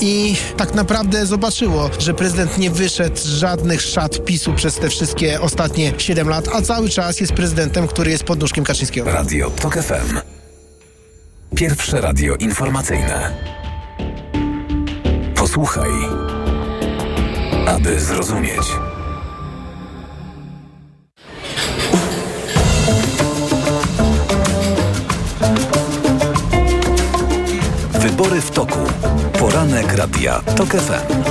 i tak naprawdę zobaczyło, że prezydent nie wyszedł z żadnych szat PiSu przez te wszystkie ostatnie 7 lat, a cały czas jest prezydentem, który jest pod nóżkiem Kaczyńskiego. Radio TOK FM. Pierwsze radio informacyjne. Posłuchaj, aby zrozumieć. Wybory w toku. Poranek Radia TOK FM.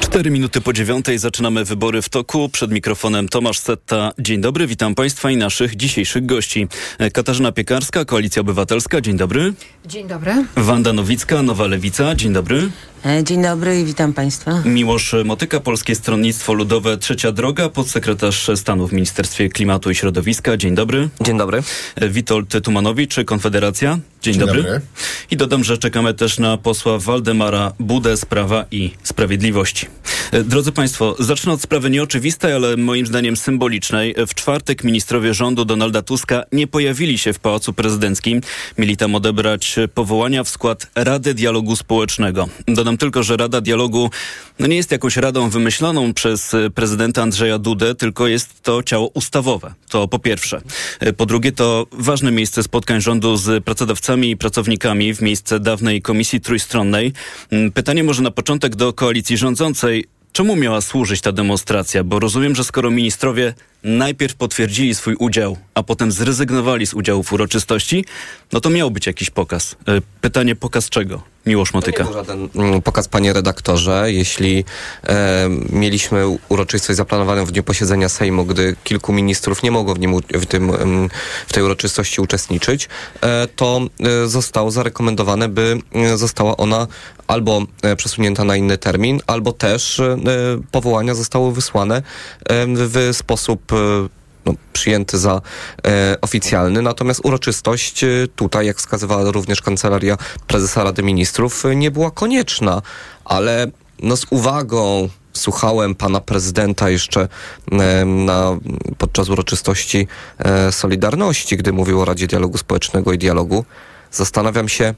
Cztery minuty po dziewiątej zaczynamy wybory w toku. Przed mikrofonem Tomasz Setta. Dzień dobry, witam Państwa i naszych dzisiejszych gości. Katarzyna Piekarska, Koalicja Obywatelska. Dzień dobry. Dzień dobry. Wanda Nowicka, Nowa Lewica. Dzień dobry. E, dzień dobry i witam Państwa. Miłosz Motyka, Polskie Stronnictwo Ludowe, Trzecia Droga, podsekretarz stanu w Ministerstwie Klimatu i Środowiska. Dzień dobry. Dzień dobry. Witold Tumanowicz, Konfederacja. Dzień, Dzień dobry. dobry. I dodam, że czekamy też na posła Waldemara Budę z Prawa i Sprawiedliwości. Drodzy Państwo, zacznę od sprawy nieoczywistej, ale moim zdaniem symbolicznej. W czwartek ministrowie rządu Donalda Tuska nie pojawili się w Pałacu Prezydenckim. Mieli tam odebrać powołania w skład Rady Dialogu Społecznego. Dodam tylko, że Rada Dialogu no nie jest jakąś radą wymyśloną przez prezydenta Andrzeja Dudę, tylko jest to ciało ustawowe. To po pierwsze. Po drugie, to ważne miejsce spotkań rządu z pracodawcami i pracownikami w miejsce dawnej komisji trójstronnej. Mm, Pytanie może na początek do koalicji rządzącej. Czemu miała służyć ta demonstracja? Bo rozumiem, że skoro ministrowie najpierw potwierdzili swój udział, a potem zrezygnowali z udziału w uroczystości, no to miał być jakiś pokaz. E, Pytanie, pokaz czego? Miłosz To Motyka. był żaden mm, pokaz, panie redaktorze. Jeśli e, mieliśmy uroczystość zaplanowaną w dniu posiedzenia Sejmu, gdy kilku ministrów nie mogło w, nim, w, tym, em, w tej uroczystości uczestniczyć, e, to e, zostało zarekomendowane, by e, została ona albo e, przesunięta na inny termin, albo też e, powołania zostały wysłane w sposób no, przyjęty za e, oficjalny. Natomiast uroczystość e, tutaj, jak wskazywała również Kancelaria Prezesa Rady Ministrów, e, nie była konieczna, ale no, z uwagą słuchałem pana prezydenta jeszcze e, na, podczas uroczystości Solidarności, gdy mówił o Radzie Dialogu Społecznego i Dialogu. Zastanawiam się,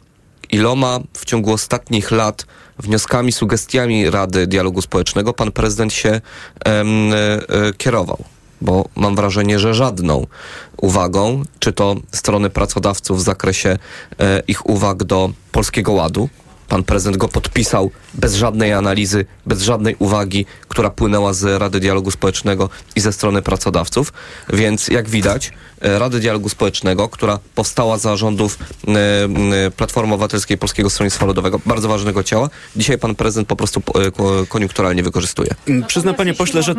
iloma w ciągu ostatnich lat wnioskami, sugestiami Rady Dialogu Społecznego pan prezydent się kierował. Bo mam wrażenie, że żadną uwagą, czy to strony pracodawców w zakresie e, ich uwag do Polskiego Ładu, pan prezydent go podpisał bez żadnej analizy, bez żadnej uwagi, która płynęła z Rady Dialogu Społecznego i ze strony pracodawców. Więc jak widać, Rady Dialogu Społecznego, która powstała za rządów e, e, Platformy Obywatelskiej Polskiego Stronnictwa Ludowego, bardzo ważnego ciała, dzisiaj pan prezydent po prostu e, ko- koniunkturalnie wykorzystuje. Mm, Przyzna panie pośle, że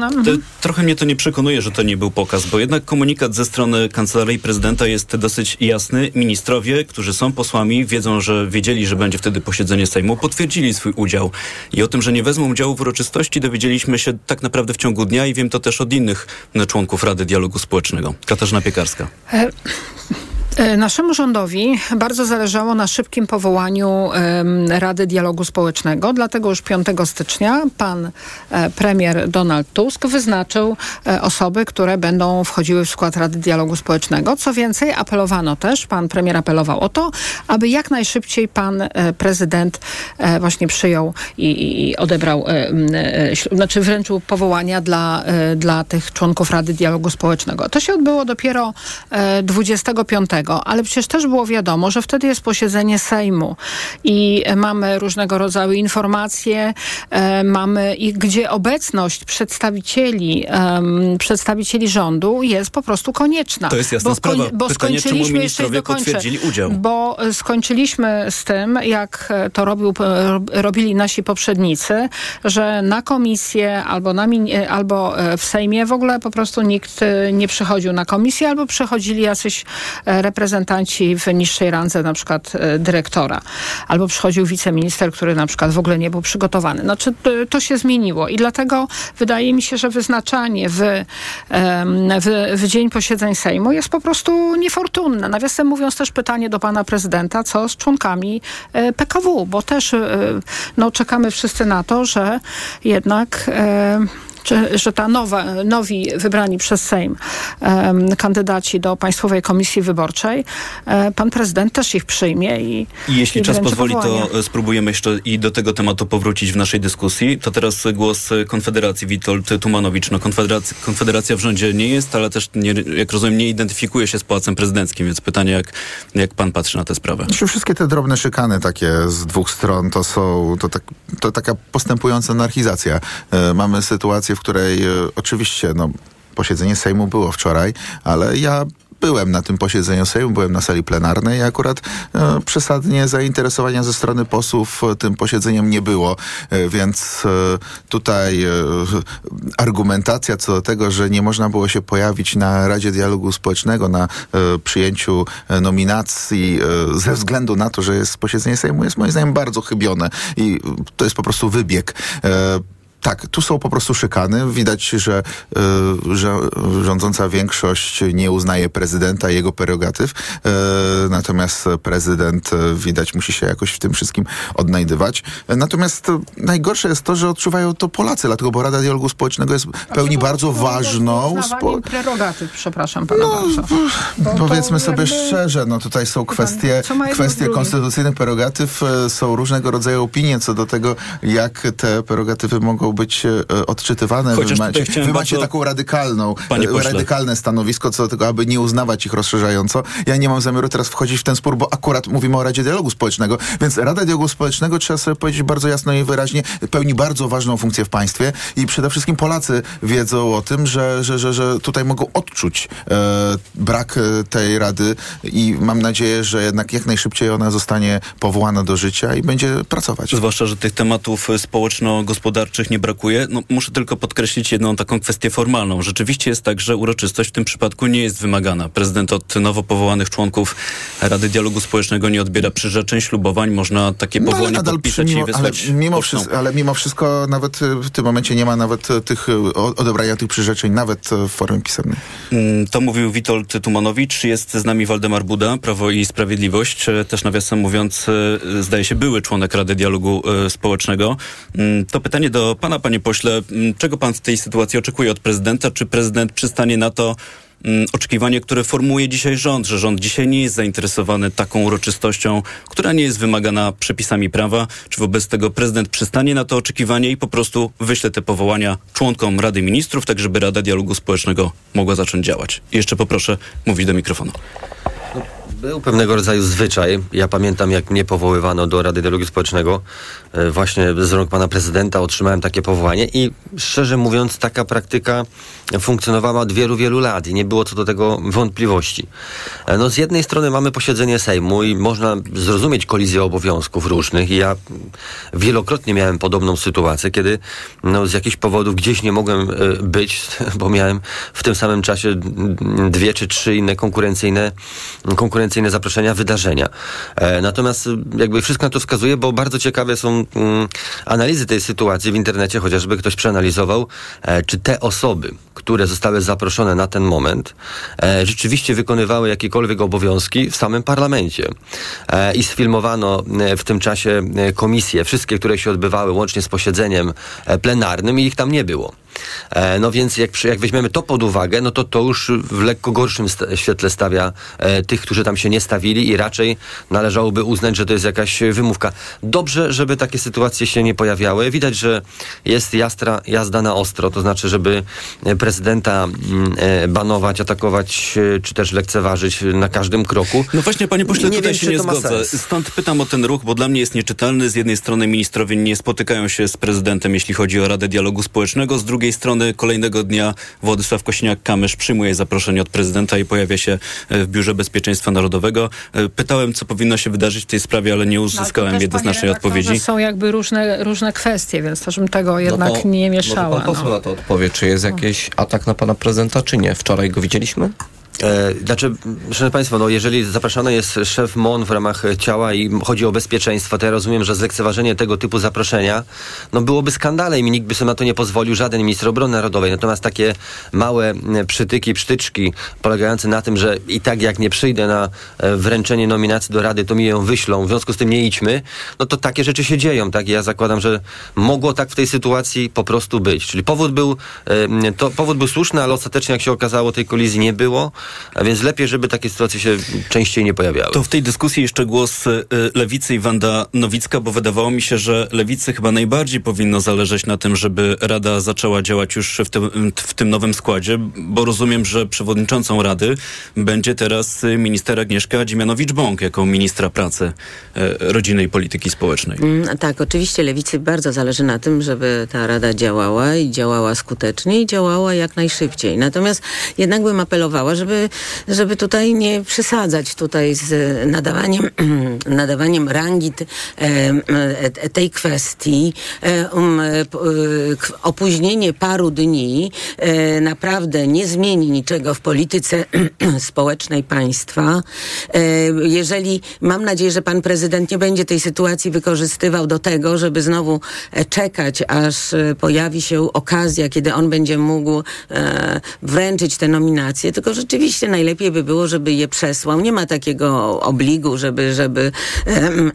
trochę mnie to nie przekonuje, że to nie był pokaz, bo jednak komunikat ze strony kancelarii prezydenta jest dosyć jasny. Ministrowie, którzy są posłami, wiedzą, że wiedzieli, że będzie wtedy posiedzenie Sejmu, potwierdzili swój udział. I o tym, że nie wezmą udziału w uroczystości, dowiedzieliśmy się tak naprawdę w ciągu dnia i wiem to też od innych członków Rady Dialogu Społecznego. Katarzyna Piekarska. Polska? E, naszemu rządowi bardzo zależało na szybkim powołaniu Rady Dialogu Społecznego, dlatego już 5 stycznia pan e, premier Donald Tusk wyznaczył e, osoby, które będą wchodziły w skład Rady Dialogu Społecznego. Co więcej, apelowano też, pan premier apelował o to, aby jak najszybciej pan prezydent właśnie przyjął i, i odebrał, znaczy wręczył powołania dla, dla tych członków Rady Dialogu Społecznego. To się odbyło dopiero 25 innego, ale przecież też było wiadomo, że wtedy jest posiedzenie Sejmu i e, mamy różnego rodzaju informacje, e, mamy i gdzie obecność przedstawicieli, przedstawicieli rządu jest po prostu konieczna. To jest jasna bo sprawa. Bo skończyliśmy, czemu ministrowie dokończę, udział? Bo e, skończyliśmy z tym, jak to robił, robili nasi poprzednicy, że na komisję albo, na, albo w Sejmie w ogóle po prostu nikt nie przychodził na komisję, albo przychodzili jacyś reprezentanci reprezentanci w niższej randze, na przykład e, dyrektora, albo przychodził wiceminister, który na przykład w ogóle nie był przygotowany. Znaczy e, to się zmieniło i dlatego wydaje mi się, że wyznaczanie w, w, w dzień posiedzeń Sejmu jest po prostu niefortunne. Nawiasem mówiąc też pytanie do pana prezydenta, co z członkami e, PKW, bo też no, czekamy wszyscy na to, że jednak czy, że ta nowa, nowi wybrani przez Sejm em, kandydaci do Państwowej Komisji Wyborczej, e, pan prezydent też ich przyjmie i I jeśli i czas pozwoli, powołanie. to spróbujemy jeszcze i do tego tematu powrócić w naszej dyskusji. To teraz głos Konfederacji, Witold Tumanowicz. No, Konfederacja, Konfederacja w rządzie nie jest, ale też, nie, jak rozumiem, nie identyfikuje się z Pałacem Prezydenckim, więc pytanie, jak, jak pan patrzy na tę sprawę? Znaczy, wszystkie te drobne szykany takie z dwóch stron to są to, tak, to taka postępująca anarchizacja. E, mamy sytuację, w której e, oczywiście no, posiedzenie Sejmu było wczoraj, ale ja byłem na tym posiedzeniu Sejmu, byłem na sali plenarnej i akurat e, przesadnie zainteresowania ze strony posłów e, tym posiedzeniem nie było, e, więc e, tutaj e, argumentacja co do tego, że nie można było się pojawić na Radzie Dialogu Społecznego, na przyjęciu nominacji ze względu na to, że jest posiedzenie Sejmu, jest moim zdaniem bardzo chybione i to jest po prostu wybieg. Tak, tu są po prostu szykany. Widać, że, y, że rządząca większość nie uznaje prezydenta i jego prerogatyw. Y, natomiast prezydent y, widać musi się jakoś w tym wszystkim odnajdywać. Natomiast najgorsze jest to, że odczuwają to Polacy, dlatego bo Rada Dialogu Społecznego jest pełni bardzo ważną. Spo... prerogatyw, przepraszam pana to Powiedzmy sobie jakby- szczerze, no tutaj są kwestie, kwestie konstytucyjnych prerogatyw, są różnego rodzaju opinie co do tego, jak te prerogatywy mogą być e, odczytywane. Chociaż wy macie, wy macie bardzo- taką radykalną, e, radykalne stanowisko co do tego, aby nie uznawać ich rozszerzająco. Ja nie mam zamiaru teraz wchodzić w ten spór, bo akurat mówimy o Radzie Dialogu Społecznego, więc Rada Dialogu Społecznego, trzeba sobie powiedzieć bardzo jasno i wyraźnie, pełni bardzo ważną funkcję w państwie i przede wszystkim Polacy wiedzą o tym, że, że, że, że tutaj mogą odczuć e, brak e, tej rady i mam nadzieję, że jednak jak najszybciej ona zostanie powołana do życia i będzie pracować. Zwłaszcza, że tych tematów społeczno-gospodarczych nie brakuje. No, muszę tylko podkreślić jedną taką kwestię formalną. Rzeczywiście jest tak, że uroczystość w tym przypadku nie jest wymagana. Prezydent od nowo powołanych członków Rady Dialogu Społecznego nie odbiera przyrzeczeń, ślubowań. Można takie No, powołanie nadal podpisać mimo, i wysłać ale mimo, wszystko, ale mimo wszystko nawet e, w tym momencie nie ma nawet e, tych e, odebrania tych przyrzeczeń nawet w formie pisemnej. Mm, To mówił Witold Tumanowicz. Jest z nami Waldemar Buda, Prawo i Sprawiedliwość. Też nawiasem mówiąc, zdaje się, były członek Rady Dialogu Społecznego. Mm, To pytanie do pana, panie pośle. Mm, Czego pan w tej sytuacji oczekuje od prezydenta? Czy prezydent przystanie na to mm, oczekiwanie, które formułuje dzisiaj rząd, że rząd dzisiaj nie jest zainteresowany taką uroczystością, która nie jest wymagana przepisami prawa? Czy wobec tego prezydent przystanie na to oczekiwanie i po prostu wyśle te powołania członkom Rady Ministrów, tak żeby Rada Dialogu Społecznego mogła zacząć działać? I jeszcze poproszę mówić do mikrofonu. Był pewnego rodzaju zwyczaj. Ja pamiętam, jak mnie powoływano do Rady Dialogu Społecznego. E, Właśnie z rąk pana prezydenta otrzymałem takie powołanie i szczerze mówiąc, taka praktyka funkcjonowała od wielu, wielu lat i nie było co do tego wątpliwości. E, No z jednej strony mamy posiedzenie Sejmu i można zrozumieć kolizję obowiązków różnych i ja wielokrotnie miałem podobną sytuację, kiedy no, z jakichś powodów gdzieś nie mogłem e, być, bo miałem w tym samym czasie dwie czy trzy inne konkurencyjne, konkurencyjne zaproszenia, wydarzenia. E, natomiast e, jakby wszystko na to wskazuje, bo bardzo ciekawe są mm, analizy tej sytuacji w internecie, chociażby ktoś przeanalizował, e, czy te osoby, które zostały zaproszone na ten moment, e, rzeczywiście wykonywały jakiekolwiek obowiązki w samym parlamencie. I sfilmowano w tym czasie komisje, wszystkie, które się odbywały łącznie z posiedzeniem plenarnym i ich tam nie było. E, No więc jak, jak weźmiemy to pod uwagę, no to to już w lekko gorszym świetle stawia e, tych, którzy tam się nie stawili i raczej należałoby uznać, że to jest jakaś wymówka. Dobrze, żeby takie sytuacje się nie pojawiały. Widać, że jest jastra, jazda na ostro, to znaczy, żeby e, prezydenta mm, banować, atakować czy też lekceważyć na każdym kroku. No właśnie, panie pośle, Nie tutaj wiem, się nie zgodzę. Stąd pytam o ten ruch, bo dla mnie jest nieczytelny. Z jednej strony ministrowie nie spotykają się z prezydentem, jeśli chodzi o Radę Dialogu Społecznego. Z drugiej strony kolejnego dnia Władysław Kosiniak-Kamysz przyjmuje zaproszenie od prezydenta i pojawia się e, w Biurze Bezpieczeństwa Narodowego. E, Pytałem, co powinno się wydarzyć w tej sprawie, ale nie No, Ale to uzyskałem też, jednoznacznej odpowiedzi. Są jakby różne, różne kwestie, więc też bym tego jednak No to- nie mieszała. pan poseł no. na to odpowie, czy jest jakiś atak na pana prezydenta, czy nie? Wczoraj go widzieliśmy? E, znaczy, szanowni Państwo, no jeżeli zapraszany jest szef MON w ramach ciała i chodzi o bezpieczeństwo, to ja rozumiem, że zlekceważenie tego typu zaproszenia no byłoby skandalem i nikt by sobie na to nie pozwolił, żaden minister obrony narodowej. Natomiast takie małe m, przytyki, psztyczki polegające na tym, że i tak jak nie przyjdę na e, wręczenie nominacji do Rady, to mi ją wyślą, w związku z tym nie idźmy, no to takie rzeczy się dzieją, tak? Ja zakładam, że mogło tak w tej sytuacji po prostu być. Czyli powód był, e, to powód był słuszny, ale ostatecznie jak się okazało tej kolizji nie było, a więc lepiej, żeby takie sytuacje się częściej nie pojawiały. To w tej dyskusji jeszcze głos y, Lewicy i Wanda Nowicka, bo wydawało mi się, że Lewicy chyba najbardziej powinno zależeć na tym, żeby Rada zaczęła działać już w tym, w tym nowym składzie, bo rozumiem, że przewodniczącą Rady będzie teraz y, minister Agnieszka Dziemianowicz-Bąk jako ministra pracy, y, rodziny i polityki społecznej. Mm, Tak, oczywiście lewicy bardzo zależy na tym, żeby ta rada działała i działała skutecznie i działała jak najszybciej. Natomiast jednak bym apelowała, żeby, żeby tutaj nie przesadzać tutaj z nadawaniem, nadawaniem rangi e, e, tej kwestii. E, um, opóźnienie paru dni naprawdę nie zmieni niczego w polityce społecznej państwa. Jeżeli mam nadzieję, że pan prezydent nie będzie tej sytuacji wykorzystywał do tego, żeby znowu czekać, aż pojawi się okazja, kiedy on będzie mógł wręczyć te nominacje, tylko rzeczywiście najlepiej by było, żeby je przesłał. Nie ma takiego obligu, żeby, żeby,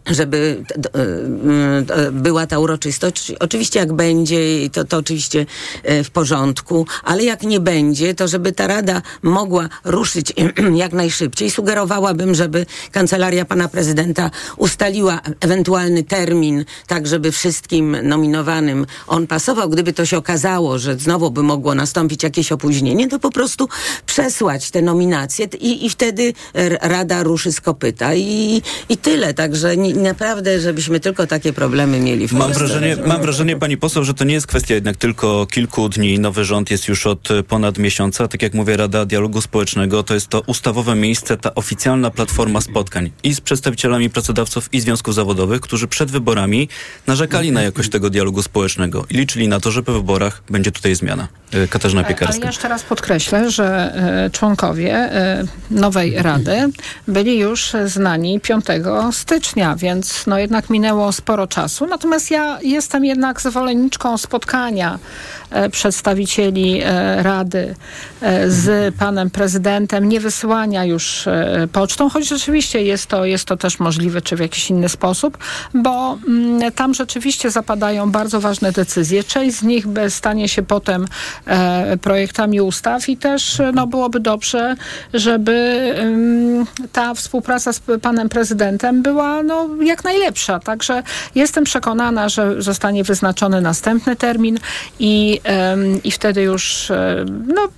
żeby d- em, d- była ta uroczystość. Oczywiście jak będzie, to, to oczywiście e, w porządku, ale jak nie będzie, to żeby ta rada mogła ruszyć jak najszybciej. Sugerowałabym, żeby kancelaria pana prezydenta ustaliła ewentualny termin, tak żeby wszystkim nominowanym on pasował. Gdyby to się okazało, że znowu by mogło nastąpić jakieś opóźnienie, to po prostu przesłać te nominacje t- i, i wtedy rada ruszy z kopyta i, i tyle. Także nie, naprawdę, żebyśmy tylko takie problemy mieli w Mam Polsce. wrażenie, mam wrażenie, pani poseł, że to nie jest kwestia jednak tylko kilku dni. Nowy rząd jest już od e, ponad miesiąca. Tak jak mówię, Rada Dialogu Społecznego to jest to ustawowe miejsce, ta oficjalna platforma spotkań i z przedstawicielami pracodawców i związków zawodowych, którzy przed wyborami narzekali na jakość tego dialogu społecznego i liczyli na to, że po wyborach będzie tutaj zmiana. E, Katarzyna Ale Piekarska. ja jeszcze raz podkreślę, że e, członkowie e, nowej Rady byli już znani 5 stycznia, więc no jednak minęło sporo czasu. Natomiast ja jestem jednak zwolenniczką spotkania e, przedstawicieli e, Rady e, z panem prezydentem, nie wysyłania już e, pocztą, choć rzeczywiście jest to, jest to też możliwe, czy w jakiś inny sposób, bo mm, tam rzeczywiście zapadają bardzo ważne decyzje. Część z nich stanie się potem e, projektami ustaw i też e, no, byłoby dobrze, żeby ta współpraca z panem prezydentem była no, jak najlepsza. Także jestem przekonana, że zostanie wyznaczony następny termin i, i wtedy już e, no,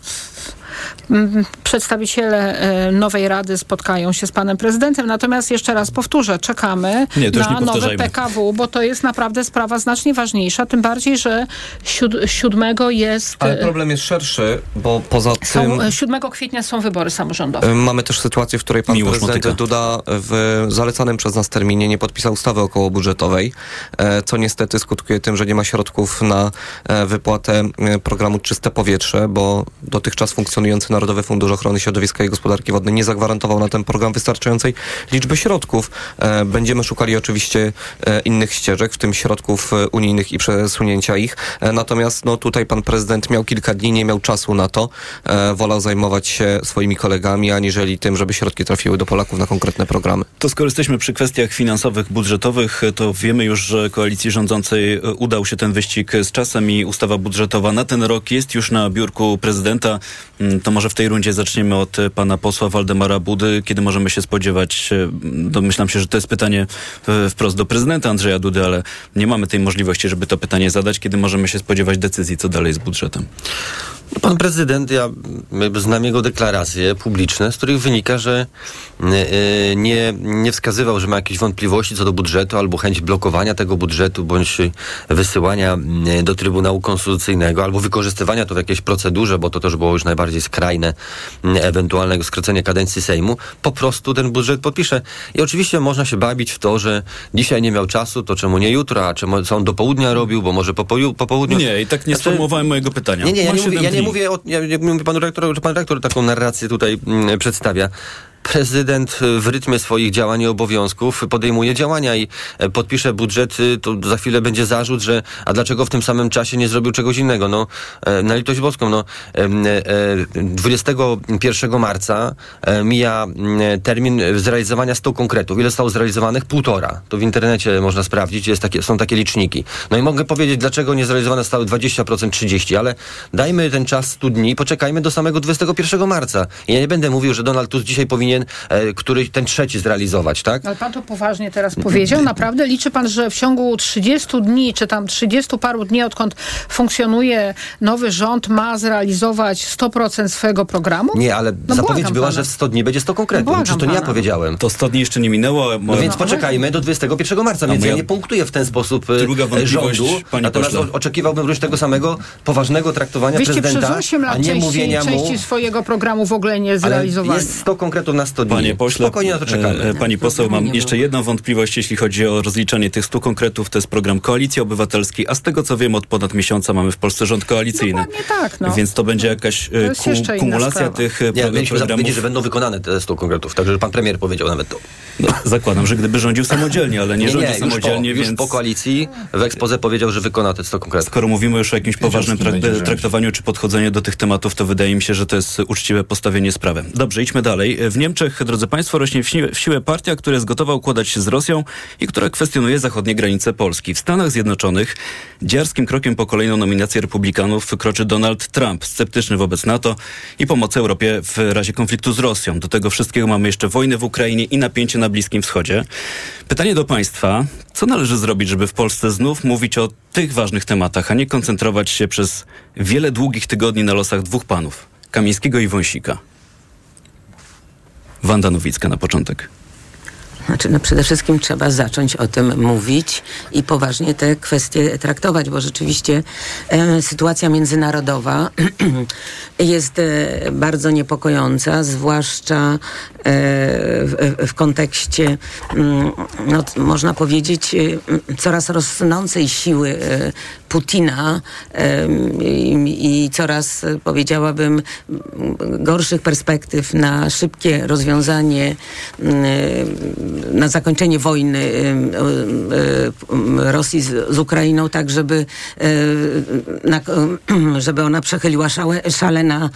przedstawiciele e, nowej rady spotkają się z panem prezydentem. Natomiast jeszcze raz powtórzę, czekamy Nie, na nie nowe. PKW, bo to jest naprawdę sprawa znacznie ważniejsza, tym bardziej, że siód, siódmego jest... Ale e, problem jest szerszy, bo poza tym... są, e, 7 kwietnia są wybory samorządowe. Mamy też sytuację, w której pan Miłosz prezydent Motyka. Duda w zalecanym przez nas terminie nie podpisał ustawy okołobudżetowej, e, co niestety skutkuje tym, że nie ma środków na e, wypłatę e, programu Czyste Powietrze, bo dotychczas funkcjonujący Narodowy Fundusz Ochrony Środowiska i Gospodarki Wodnej nie zagwarantował na ten program wystarczającej liczby środków. E, Będziemy szukali oczywiście e, innych ścieżek, w tym środków e, unijnych i przesunięcia ich. Natomiast no, tutaj pan prezydent miał kilka dni, nie miał czasu na to. Wolał zajmować się swoimi kolegami, aniżeli tym, żeby środki trafiły do Polaków na konkretne programy. To skoro jesteśmy przy kwestiach finansowych, budżetowych, to wiemy już, że koalicji rządzącej udał się ten wyścig z czasem i ustawa budżetowa na ten rok jest już na biurku prezydenta. Mm, To może w tej rundzie zaczniemy od e, pana posła Waldemara Budy. Kiedy możemy się spodziewać, e, domyślam się, że to jest pytanie e, wprost do prezydenta Andrzeja Dudy, ale nie mamy tej możliwości, żeby to pytanie zadać. Kiedy możemy się spodziewać decyzji, co dalej z budżetem? Pan prezydent, ja znam jego deklaracje publiczne, z których wynika, że e, nie, nie wskazywał, że ma jakieś wątpliwości co do budżetu albo chęć blokowania tego budżetu bądź wysyłania e, do Trybunału Konstytucyjnego albo wykorzystywania to w jakiejś procedurze, bo to też było już najbardziej skrajne ewentualnego skrócenia kadencji Sejmu. Po prostu ten budżet podpisze. I oczywiście można się bawić w to, że dzisiaj nie miał czasu, to czemu nie jutro, a czemu co on do południa robił, bo może po, po południu. Nie, i tak nie Znaczy- sformułowałem mojego pytania. Nie, nie, ja nie, mówię, ja, nie, nie mówię o, ja, panu rektorowi, że pan rektor taką narrację tutaj mm, przedstawia prezydent w rytmie swoich działań i obowiązków podejmuje działania i e, podpisze budżet, to za chwilę będzie zarzut, że a dlaczego w tym samym czasie nie zrobił czegoś innego? No, e, na litość boską, no, em, e, 21 marca mija termin zrealizowania 100 konkretów. Ile zostało zrealizowanych? Półtora. To w internecie można sprawdzić, jest takie, są takie liczniki. No i mogę powiedzieć, dlaczego nie zrealizowane zostały 20%, 30%, ale dajmy ten czas 100 dni, poczekajmy do samego 21 marca. Ja nie będę mówił, że Donald Tusk dzisiaj powinien e, który, ten trzeci zrealizować, tak? Ale pan to poważnie teraz powiedział. Naprawdę liczy pan, że w ciągu 30 dni, czy tam 30 paru dni, odkąd funkcjonuje nowy rząd, ma zrealizować 100% swojego programu? Nie, ale No zapowiedź była, pana. że w 100 dni będzie 100 konkretów. Błagam Czy to nie ja pana. powiedziałem? To 100 dni jeszcze nie minęło. No więc poczekajmy do 21 marca, więc moja ja nie punktuję w ten sposób e, druga rządu. Natomiast pośle. oczekiwałbym również tego samego poważnego traktowania Wyście prezydenta, przez 8 a lat nie części, mówienia mu... części swojego programu w ogóle nie Ale zrealizowali. jest 100 konkretów na 100 dni. Panie pośle, Spokojnie na to czekamy. e, e, pani poseł, mam jeszcze jedną wątpliwość, jeśli chodzi o rozliczanie tych 100 konkretów. To jest program Koalicji Obywatelskiej, a z tego co wiem, od ponad miesiąca mamy w Polsce rząd koalicyjny. Dokładnie tak, no. Więc to będzie jakaś e, jest ku, kumulacja tych Nie, pro- mieliśmy programów. że będą wykonane te 100 konkretów. Także że pan premier powiedział nawet to. No, zakładam, że gdyby rządził samodzielnie, ale nie, Nie, rządzi nie, już, po, samodzielnie, już więc... po koalicji w ekspoze powiedział, że wykona te 100 konkretów. Skoro mówimy już o jakimś poważnym trak- traktowaniu czy podchodzeniu do tych tematów, to wydaje mi się, że to jest uczciwe postawienie sprawy. Dobrze, idźmy dalej. W Niemczech, drodzy Państwo, rośnie w siłę, w siłę partia, która jest gotowa układać się z Rosją i która kwestionuje zachodnie granice Polski. W Stanach Zjednoczonych dziarskim krokiem po kolejną nominację republikanów wykroczy Donald Trump, sceptyczny wobec NATO i pomocy Europie w razie konfliktu z Rosją. Do tego wszystkiego mamy jeszcze wojnę w Ukrainie i napięcie na Bliskim Wschodzie. Pytanie do Państwa, co należy zrobić, żeby w Polsce znów mówić o tych ważnych tematach, a nie koncentrować się przez wiele długich tygodni na losach dwóch panów, Kamińskiego i Wąsika? Wanda Nowicka na początek. Znaczy, no przede wszystkim trzeba zacząć o tym mówić i poważnie te kwestie traktować, bo rzeczywiście e, sytuacja międzynarodowa jest e, bardzo niepokojąca, zwłaszcza e, w, w kontekście, mm, no, można powiedzieć, e, coraz rosnącej siły e, Putina e, i, coraz, e, powiedziałabym, gorszych perspektyw na szybkie rozwiązanie mm, na zakończenie wojny ym, Rosji z, Ukrainą, tak żeby, żeby ona przechyliła szale, szale na,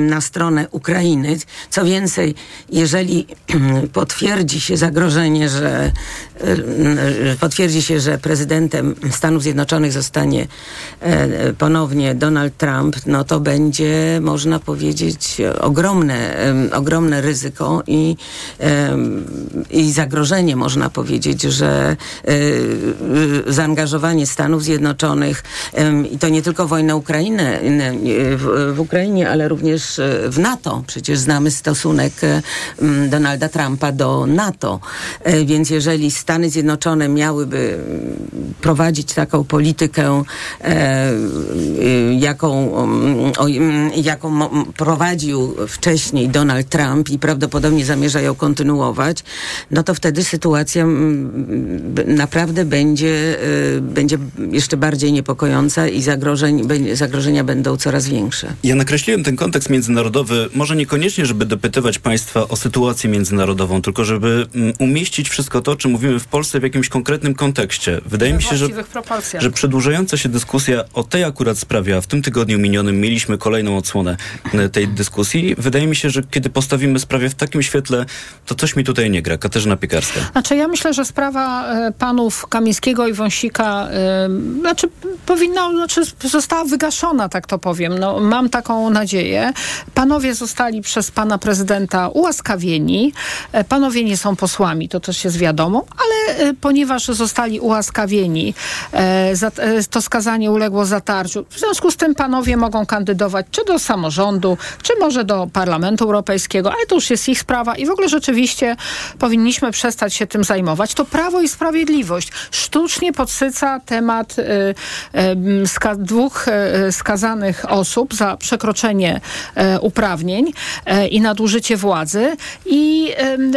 na stronę Ukrainy. Co więcej, jeżeli potwierdzi się zagrożenie, że potwierdzi się, że prezydentem Stanów Zjednoczonych zostanie e, ponownie Donald Trump, no to będzie, można powiedzieć, ogromne, ogromne ryzyko i, i zagrożenie, można powiedzieć, że y, zaangażowanie Stanów Zjednoczonych i to nie tylko wojna Ukrainy, w, Ukrainie, ale również w NATO. Przecież znamy stosunek e, Donalda Trumpa do NATO. E, Więc jeżeli Stany Zjednoczone miałyby prowadzić taką politykę, e, y, jaką, mm, o, mm, jaką mo- m, prowadził wcześniej Donald Trump i prawdopodobnie zamierza ją kontynuować, no to wtedy sytuacja mm, naprawdę będzie, y, będzie jeszcze bardziej niepokojąca i zagrożeń, zagrożenia będą coraz większe. Ja nakreśliłem ten kontekst międzynarodowy, może niekoniecznie, żeby dopytywać Państwa o sytuację międzynarodową, tylko żeby mm, umieścić wszystko to, o czym mówimy w Polsce w jakimś konkretnym kontekście. Wydaje mi się, że, właściwych proporcjach. Że przedłużająca się dyskusja o tej akurat sprawie, a w tym tygodniu minionym mieliśmy kolejną odsłonę e, tej dyskusji, wydaje mi się, że kiedy postawimy sprawę w takim świetle, to coś mi tutaj nie gra. Katarzyna Piekarska. Znaczy ja myślę, że sprawa e, panów Kamińskiego i Wąsika e, znaczy powinna, znaczy została wygaszona, tak to powiem. No, mam taką nadzieję. Panowie zostali przez pana prezydenta ułaskawieni. Panowie nie są posłami, to też jest wiadomo, ale ponieważ zostali ułaskawieni, za- to skazanie uległo zatarciu. W związku z tym panowie mogą kandydować czy do samorządu, czy może do Parlamentu Europejskiego, ale to już jest ich sprawa i w ogóle rzeczywiście powinniśmy przestać się tym zajmować. To Prawo i Sprawiedliwość sztucznie podsyca temat y, em, ska, dwóch e, skazanych osób za przekroczenie e, uprawnień i nadużycie władzy i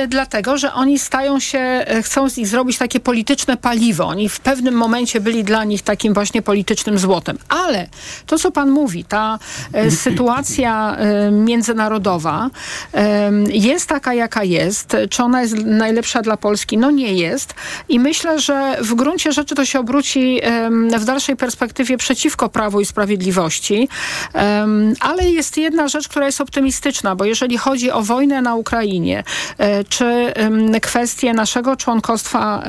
dlatego, że oni stają się, chcą z nich zrobić takie polityczne paliwo. Oni w pewnym momencie byli dla nich takim właśnie politycznym złotem. Ale to, co pan mówi, ta e, sytuacja e, międzynarodowa e, jest taka, jaka jest. Czy ona jest najlepsza dla Polski? No nie jest. I myślę, że w gruncie rzeczy to się obróci w dalszej perspektywie przeciwko Prawu i Sprawiedliwości. Ale jest jedna rzecz, która jest optymistyczna, bo jeżeli chodzi o wojnę na Ukrainie, czy kwestię naszego członkostwa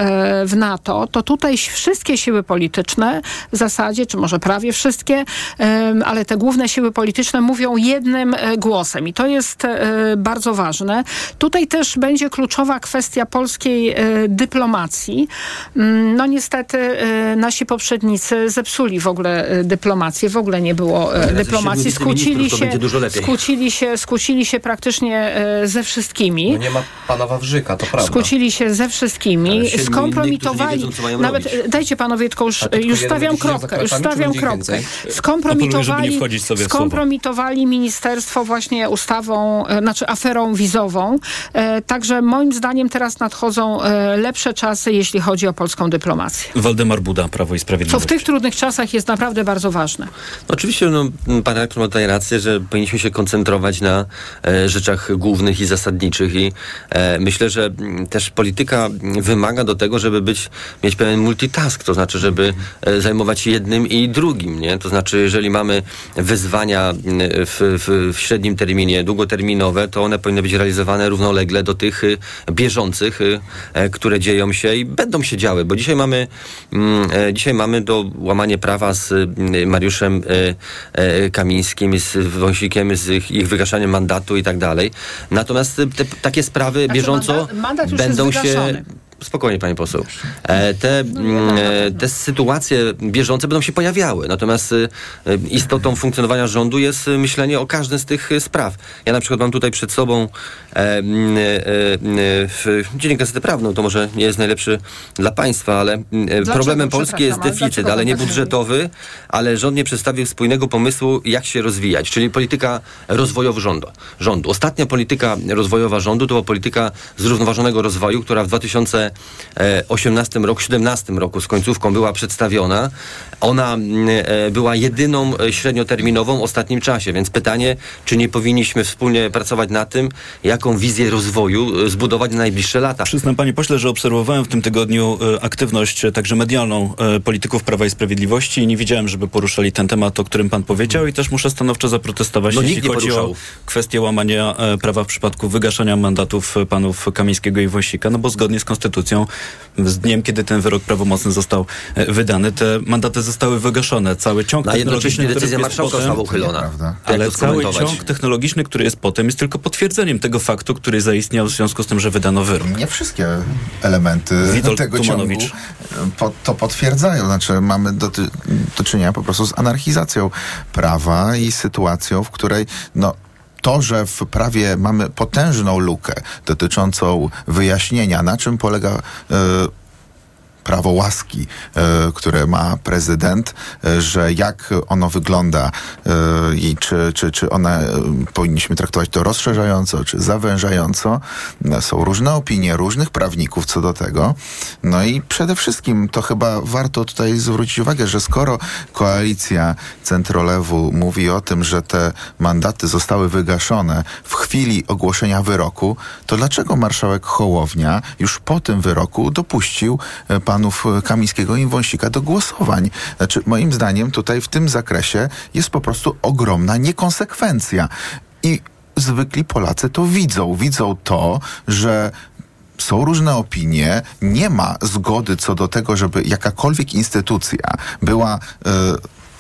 w NATO, to tutaj wszystkie siły polityczne w zasadzie, czy może prawie wszystkie, ale te główne siły polityczne mówią jednym e, głosem i to jest e, bardzo ważne. Tutaj też będzie kluczowa kwestia polskiej e, dyplomacji. Mm, No niestety nasi poprzednicy zepsuli w ogóle dyplomację, w ogóle nie było dyplomacji. Skłócili się, skłócili się, skłócili się praktycznie ze wszystkimi. No nie ma pana Wawrzyka, to prawda. Skłócili się ze wszystkimi, skompromitowali. wiedzą, nawet robić. dajcie już, A tylko już jeden stawiam kropkę, już stawiam kropkę. Skompromitowali, skompromitowali ministerstwo właśnie ustawą, e, znaczy aferą wizową. E, także moim zdaniem teraz nadchodzą e, lepsze czasy, jeśli chodzi o polską dyplomację. Waldemar Buda, Prawo i Co Sprawiedliwość. w tych trudnych czasach jest naprawdę bardzo ważne. Oczywiście, no, pan redaktor ma tutaj rację, że powinniśmy się koncentrować na e, rzeczach głównych i zasadniczych i e, myślę, że też polityka wymaga do tego, żeby być, mieć pewien multitask, to znaczy, żeby e, zajmować jednym i drugim, nie? To znaczy, jeżeli mamy wyzwania mm, w, w, w średnim terminie, długoterminowe, to one powinny być realizowane równolegle do tych y, bieżących, y, e, które dzieją się i będą się działy, bo dzisiaj mamy, mm, e, dzisiaj mamy do łamanie prawa z y, Mariuszem e, Kamińskim, z Wąsikiem, z ich, wygaszaniem mandatu i tak dalej. Natomiast te, takie sprawy Znaczy, bieżąco mandat- będą się... Spokojnie, pani poseł. E, te, mm, e, te sytuacje bieżące będą się pojawiały. Natomiast y, y, istotą funkcjonowania rządu jest y, myślenie o każdym z tych spraw. Ja na przykład mam tutaj przed sobą e, mm, Dziennik Gazety Prawną. To może nie jest najlepszy dla państwa, ale mm, e, problemem Polski jest ale deficyt, dlaczego ale nie tak budżetowy, ale rząd nie przedstawił spójnego pomysłu, jak się rozwijać, czyli polityka rozwojowa rządu. rządu. Ostatnia polityka rozwojowa rządu to była polityka zrównoważonego rozwoju, która w 2018 roku, 17 roku z końcówką była przedstawiona. Ona e, była jedyną e, średnioterminową w ostatnim czasie, więc pytanie, czy nie powinniśmy wspólnie pracować na tym, jaką wizję rozwoju e, zbudować na najbliższe lata. Przyznam panie pośle, że obserwowałem w tym tygodniu e, aktywność e, także medialną e, polityków Prawa i Sprawiedliwości i nie widziałem, żeby poruszali ten temat, o którym pan powiedział i też muszę stanowczo zaprotestować, No, jeśli chodzi poruszał. o kwestię łamania e, prawa w przypadku wygaszania mandatów e, panów Kamińskiego i Wąsika, no bo zgodnie z konstytucją z dniem, kiedy ten wyrok prawomocny został e, wydany, te mandaty zostały wygaszone. Cały ciąg No, technologiczny, który decyzja jest marszałka potem- została uchylona. Ale cały ciąg technologiczny, który jest potem, jest tylko potwierdzeniem tego faktu, który zaistniał w związku z tym, że wydano wyrok. Nie wszystkie elementy Witold tego Tumanowicz. ciągu po, to potwierdzają. Znaczy mamy do, do czynienia po prostu z anarchizacją prawa i sytuacją, w której no, to, że w prawie mamy potężną lukę dotyczącą wyjaśnienia, na czym polega e, prawo łaski, e, które ma prezydent, e, że jak ono wygląda e, i czy, czy, czy one powinniśmy traktować to rozszerzająco, czy zawężająco. No, Są różne opinie różnych prawników co do tego. No i przede wszystkim to chyba warto tutaj zwrócić uwagę, że skoro koalicja centrolewu mówi o tym, że te mandaty zostały wygaszone w chwili ogłoszenia wyroku, to dlaczego marszałek Hołownia już po tym wyroku dopuścił e, panów e, Kamińskiego i Wąsika do głosowań? Znaczy, moim zdaniem tutaj w tym zakresie jest po prostu ogromna niekonsekwencja. I zwykli Polacy to widzą. Widzą to, że są różne opinie, nie ma zgody co do tego, żeby jakakolwiek instytucja była e,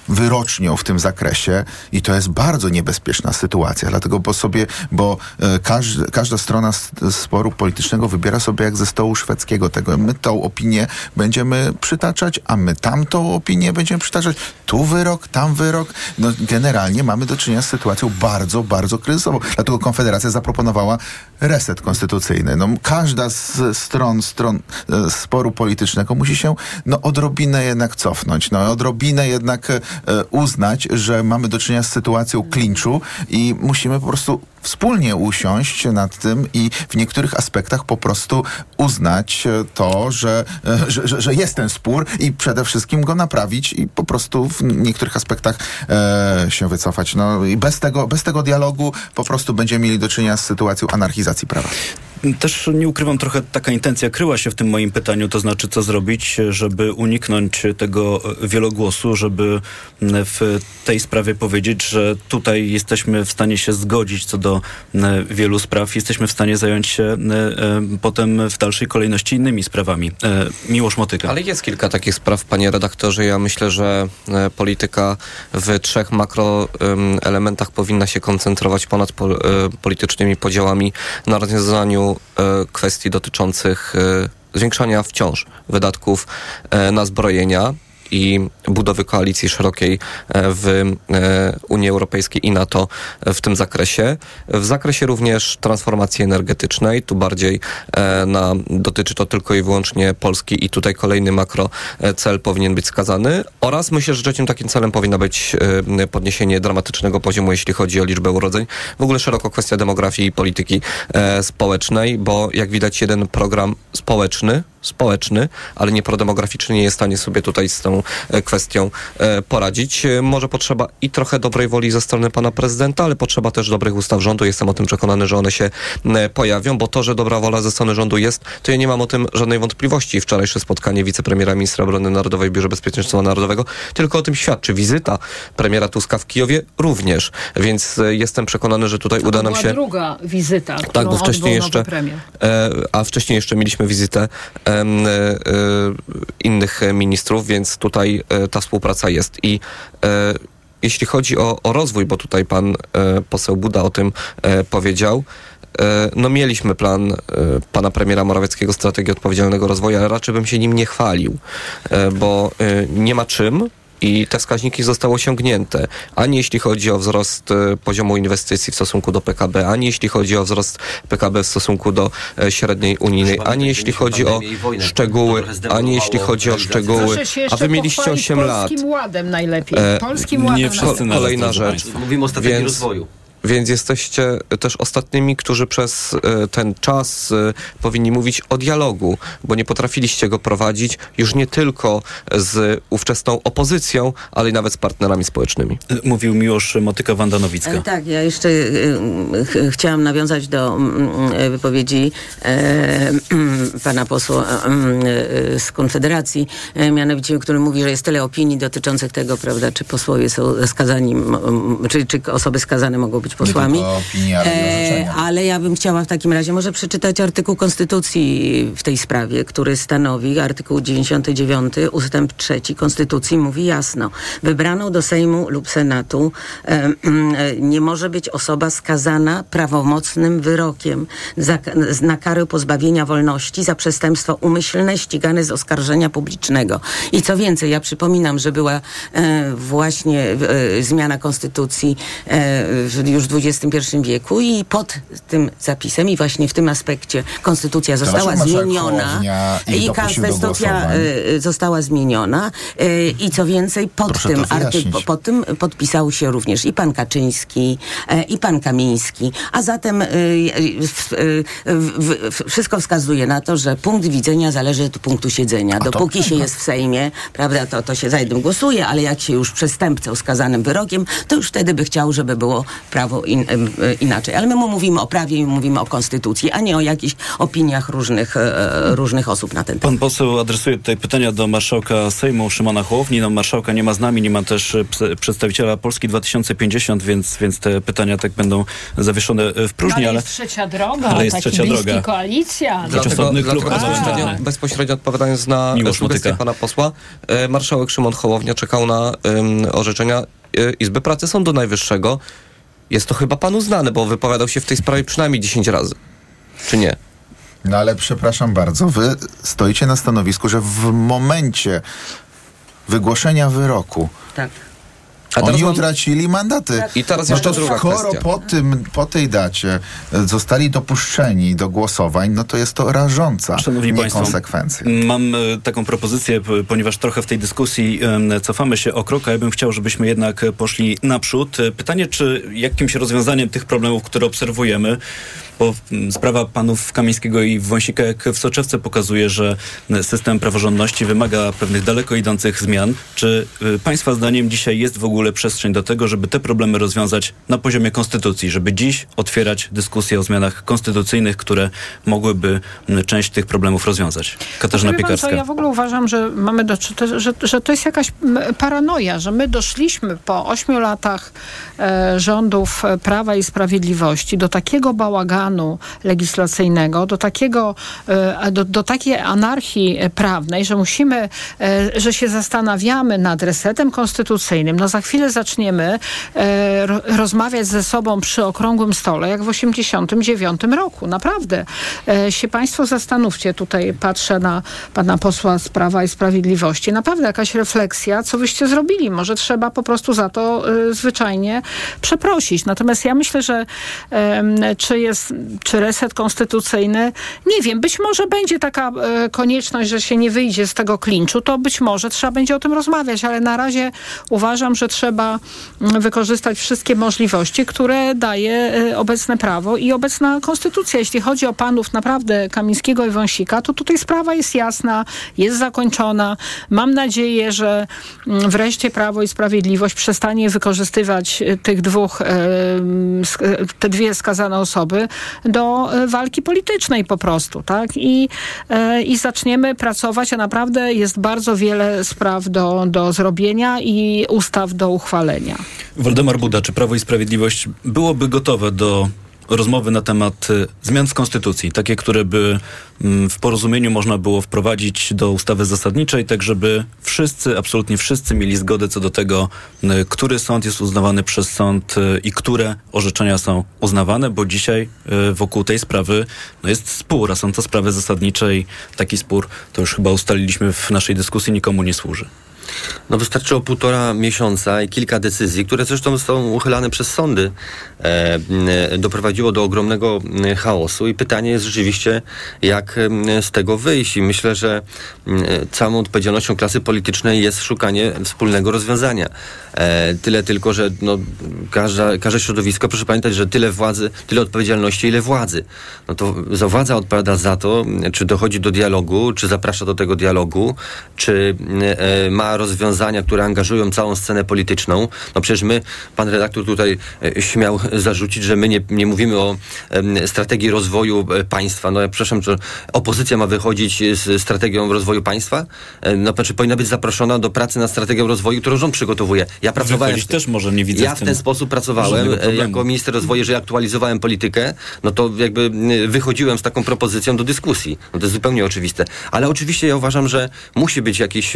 wyrocznią w tym zakresie i to jest bardzo niebezpieczna sytuacja, dlatego bo sobie, bo e, każd, każda strona sporu politycznego wybiera sobie jak ze stołu szwedzkiego tego. My tą opinię będziemy przytaczać, a my tamtą opinię będziemy przytaczać. Tu wyrok, tam wyrok. No generalnie mamy do czynienia z sytuacją bardzo, bardzo kryzysową. Dlatego Konfederacja zaproponowała reset konstytucyjny. No, każda z stron, stron e, sporu politycznego musi się no, odrobinę jednak cofnąć. No, odrobinę jednak e, uznać, że mamy do czynienia z sytuacją klinczu i musimy po prostu wspólnie usiąść nad tym i w niektórych aspektach po prostu uznać e, to, że, e, że, że, że jest ten spór i przede wszystkim go naprawić i po prostu w niektórych aspektach e, się wycofać. No i bez tego, bez tego dialogu po prostu będziemy mieli do czynienia z sytuacją anarchizacji prawa. Też nie ukrywam, trochę taka intencja kryła się w tym moim pytaniu, to znaczy co zrobić, żeby uniknąć tego wielogłosu, żeby w tej sprawie powiedzieć, że tutaj jesteśmy w stanie się zgodzić co do e, wielu spraw, jesteśmy w stanie zająć się e, e, potem w dalszej kolejności innymi sprawami. Miłosz Motyka. Ale jest kilka takich spraw, panie redaktorze. Ja myślę, że polityka w trzech makro em, elementach powinna się koncentrować ponad pol, politycznymi podziałami na rozwiązaniu kwestii dotyczących zwiększania wciąż wydatków na zbrojenia i budowy koalicji szerokiej e, w e, Unii Europejskiej i NATO w tym zakresie. W zakresie również transformacji energetycznej, tu bardziej e, na, dotyczy to tylko i wyłącznie Polski i tutaj kolejny makro cel powinien być skazany oraz myślę, że trzecim takim celem powinno być podniesienie dramatycznego poziomu, jeśli chodzi o liczbę urodzeń. W ogóle szeroko kwestia demografii i polityki społecznej, bo jak widać jeden program społeczny, społeczny, ale nie prodemograficzny nie jest w stanie sobie tutaj z tą e, kwestią e, poradzić. E, Może potrzeba i trochę dobrej woli ze strony pana prezydenta, ale potrzeba też dobrych ustaw rządu. Jestem o tym przekonany, że one się pojawią, bo to, że dobra wola ze strony rządu jest, to ja nie mam o tym żadnej wątpliwości. Wczorajsze spotkanie wicepremiera ministra obrony narodowej w Biurze Bezpieczeństwa Narodowego tylko o tym świadczy. Wizyta premiera Tuska w Kijowie również, więc jestem przekonany, że tutaj To uda nam się... druga wizyta, Tak, bo wcześniej jeszcze, e, a wcześniej jeszcze mieliśmy wizytę innych e, ministrów, więc tutaj e, ta współpraca jest. I e, jeśli chodzi o, o rozwój, bo tutaj pan e, poseł Buda o tym e, powiedział, e, no mieliśmy plan e, pana premiera Morawieckiego strategii odpowiedzialnego rozwoju, ale raczej bym się nim nie chwalił, e, bo e, nie ma czym i te wskaźniki zostały osiągnięte. Ani jeśli chodzi o wzrost e, poziomu inwestycji w stosunku do PKB, ani jeśli chodzi o wzrost PKB w stosunku do e, średniej unijnej, ani jeśli chodzi o szczegóły, ani jeśli chodzi o szczegóły, a wy mieliście pochwalić 8 lat. Polskim Ładem najlepiej. E, Polskim nie Ładem wszyscy najlepiej. naraz, Kolejna rzecz. Mówimy o strategii rozwoju. Więc jesteście też ostatnimi, którzy przez e, ten czas e, powinni mówić o dialogu, bo nie potrafiliście go prowadzić już nie tylko z ówczesną opozycją, ale i nawet z partnerami społecznymi. Mówił Miłosz Motyka, Wanda Nowicka. E, Tak, ja jeszcze ch- chciałam nawiązać do mm, wypowiedzi e, pana posła e, z Konfederacji, mianowicie, który mówi, że jest tyle opinii dotyczących tego, prawda, czy posłowie są skazani, czy, czy osoby skazane mogą być posłami. tylko opinie, ale i orzeczenia. ale ja bym chciała w takim razie może przeczytać artykuł Konstytucji w tej sprawie, który stanowi, artykuł 99 ustęp 3 Konstytucji mówi jasno, wybraną do Sejmu lub Senatu e, mm, e, nie może być osoba skazana prawomocnym wyrokiem za, na karę pozbawienia wolności za przestępstwo umyślne ścigane z oskarżenia publicznego. I co więcej, ja przypominam, że była e, właśnie e, zmiana Konstytucji e, w, już w XXI wieku i pod tym zapisem i właśnie w tym aspekcie Konstytucja została zmieniona i do Konstytucja e, została zmieniona e, i co więcej pod Proszę tym artykuł pod tym podpisał się również i pan Kaczyński, e, i pan Kamiński. A zatem wszystko wskazuje na to, że punkt widzenia zależy od punktu siedzenia. Dopóki się jest w Sejmie, prawda, to, to się za jednym głosuje, ale jak się już przestępcą skazanym wyrokiem, to już wtedy by chciał, żeby było prawo prawo in, e, inaczej. Ale my mu mówimy o prawie i mówimy o konstytucji, a nie o jakichś opiniach różnych, e, różnych osób na ten temat. Pan poseł adresuje tutaj pytania do marszałka Sejmu Szymona Hołowni. No, marszałka nie ma z nami, nie ma też e, przedstawiciela Polski 2050, więc, więc te pytania tak będą zawieszone e, w próżni, Ale ale jest trzecia droga, ale jest taki trzecia bliski droga. koalicja. Klub dlatego bezpośrednio, bezpośrednio odpowiadając na Miłosz sugestię pana posła, e, marszałek Szymon Hołownia czekał na em, orzeczenia e, Izby Pracy Sądu Najwyższego. Jest to chyba panu znane, bo wypowiadał się w tej sprawie przynajmniej 10 razy. Czy nie? No ale przepraszam bardzo, wy stoicie na stanowisku, że w momencie wygłoszenia wyroku Tak. A oni mam- utracili mandaty. I teraz No jeszcze to druga skoro kwestia. po, tym, po tej dacie e, zostali dopuszczeni do głosowań, no to jest to rażąca Szanowni Państwo, niekonsekwencja. Mam e, taką propozycję, ponieważ trochę w tej dyskusji cofamy się o krok, a ja bym chciał, żebyśmy jednak poszli naprzód. E, Pytanie, czy jakimś rozwiązaniem tych problemów, które obserwujemy, bo sprawa panów Kamińskiego i Wąsika jak w soczewce pokazuje, że system praworządności wymaga pewnych daleko idących zmian. Czy państwa zdaniem dzisiaj jest w ogóle przestrzeń do tego, żeby te problemy rozwiązać na poziomie konstytucji, żeby dziś otwierać dyskusję o zmianach konstytucyjnych, które mogłyby m, część tych problemów rozwiązać? Katarzyna Wie pan co, Piekarska. ja w ogóle uważam, że mamy do, że, że, to jest jakaś paranoja, że my doszliśmy po ośmiu latach e, rządów e, Prawa i Sprawiedliwości do takiego bałaganu legislacyjnego, do takiego, e, do, do takiej anarchii e, prawnej, że musimy, e, że się zastanawiamy nad resetem konstytucyjnym. No za chwilę zaczniemy e, ro, rozmawiać ze sobą przy okrągłym stole, jak w 89 roku. Naprawdę. E, się państwo zastanówcie, tutaj patrzę na pana posła z Prawa i Sprawiedliwości. Naprawdę jakaś refleksja, co wyście zrobili. Może trzeba po prostu za to e, zwyczajnie przeprosić. Natomiast ja myślę, że czy jest, czy reset konstytucyjny, nie wiem, być może będzie taka e, konieczność, że się nie wyjdzie z tego klinczu, to być może trzeba będzie o tym rozmawiać, ale na razie uważam, że trzeba mm, wykorzystać wszystkie możliwości, które daje e, obecne prawo i obecna konstytucja. Jeśli chodzi o panów naprawdę Kamińskiego i Wąsika, to tutaj sprawa jest jasna, jest zakończona. Mam nadzieję, że mm, wreszcie Prawo i Sprawiedliwość przestanie wykorzystywać e, tych dwóch, e, te dwie skazane osoby do walki politycznej po prostu, tak? I, i zaczniemy pracować, a naprawdę jest bardzo wiele spraw do, do zrobienia i ustaw do uchwalenia. Waldemar Buda, czy Prawo i Sprawiedliwość byłoby gotowe do rozmowy na temat y, zmian w Konstytucji, takie, które by mm, w porozumieniu można było wprowadzić do ustawy zasadniczej, tak żeby wszyscy, absolutnie wszyscy mieli zgodę co do tego, y, który sąd jest uznawany przez sąd y, i które orzeczenia są uznawane, bo dzisiaj wokół tej sprawy no jest spór, a są to sprawy zasadnicze i taki spór, to już chyba ustaliliśmy w naszej dyskusji, nikomu nie służy. No wystarczyło półtora miesiąca i kilka decyzji, które zresztą są uchylane przez sądy, doprowadziło do ogromnego m, chaosu i pytanie jest rzeczywiście, jak m, z tego wyjść i myślę, że całą odpowiedzialnością klasy politycznej jest szukanie wspólnego rozwiązania. E, tyle tylko, że no, każda, każde środowisko, proszę pamiętać, że tyle władzy, tyle odpowiedzialności, ile władzy. No to za władza odpowiada za to, czy dochodzi do dialogu, czy zaprasza do tego dialogu, czy e, ma rozwiązania, które angażują całą scenę polityczną. No przecież my, pan redaktor tutaj e, śmiał zarzucić, że my nie, nie mówimy o strategii rozwoju e, państwa. No ja przepraszam, że opozycja ma wychodzić z strategią rozwoju państwa? E, No znaczy powinna być zaproszona do pracy nad strategią rozwoju, którą rząd przygotowuje. Ja pracowałem... Wychodzić też może nie widzę Ja w ten sposób pracowałem e, jako minister rozwoju, że aktualizowałem politykę, no to jakby wychodziłem z taką propozycją do dyskusji. No to jest zupełnie oczywiste. Ale oczywiście ja uważam, że musi być jakiś,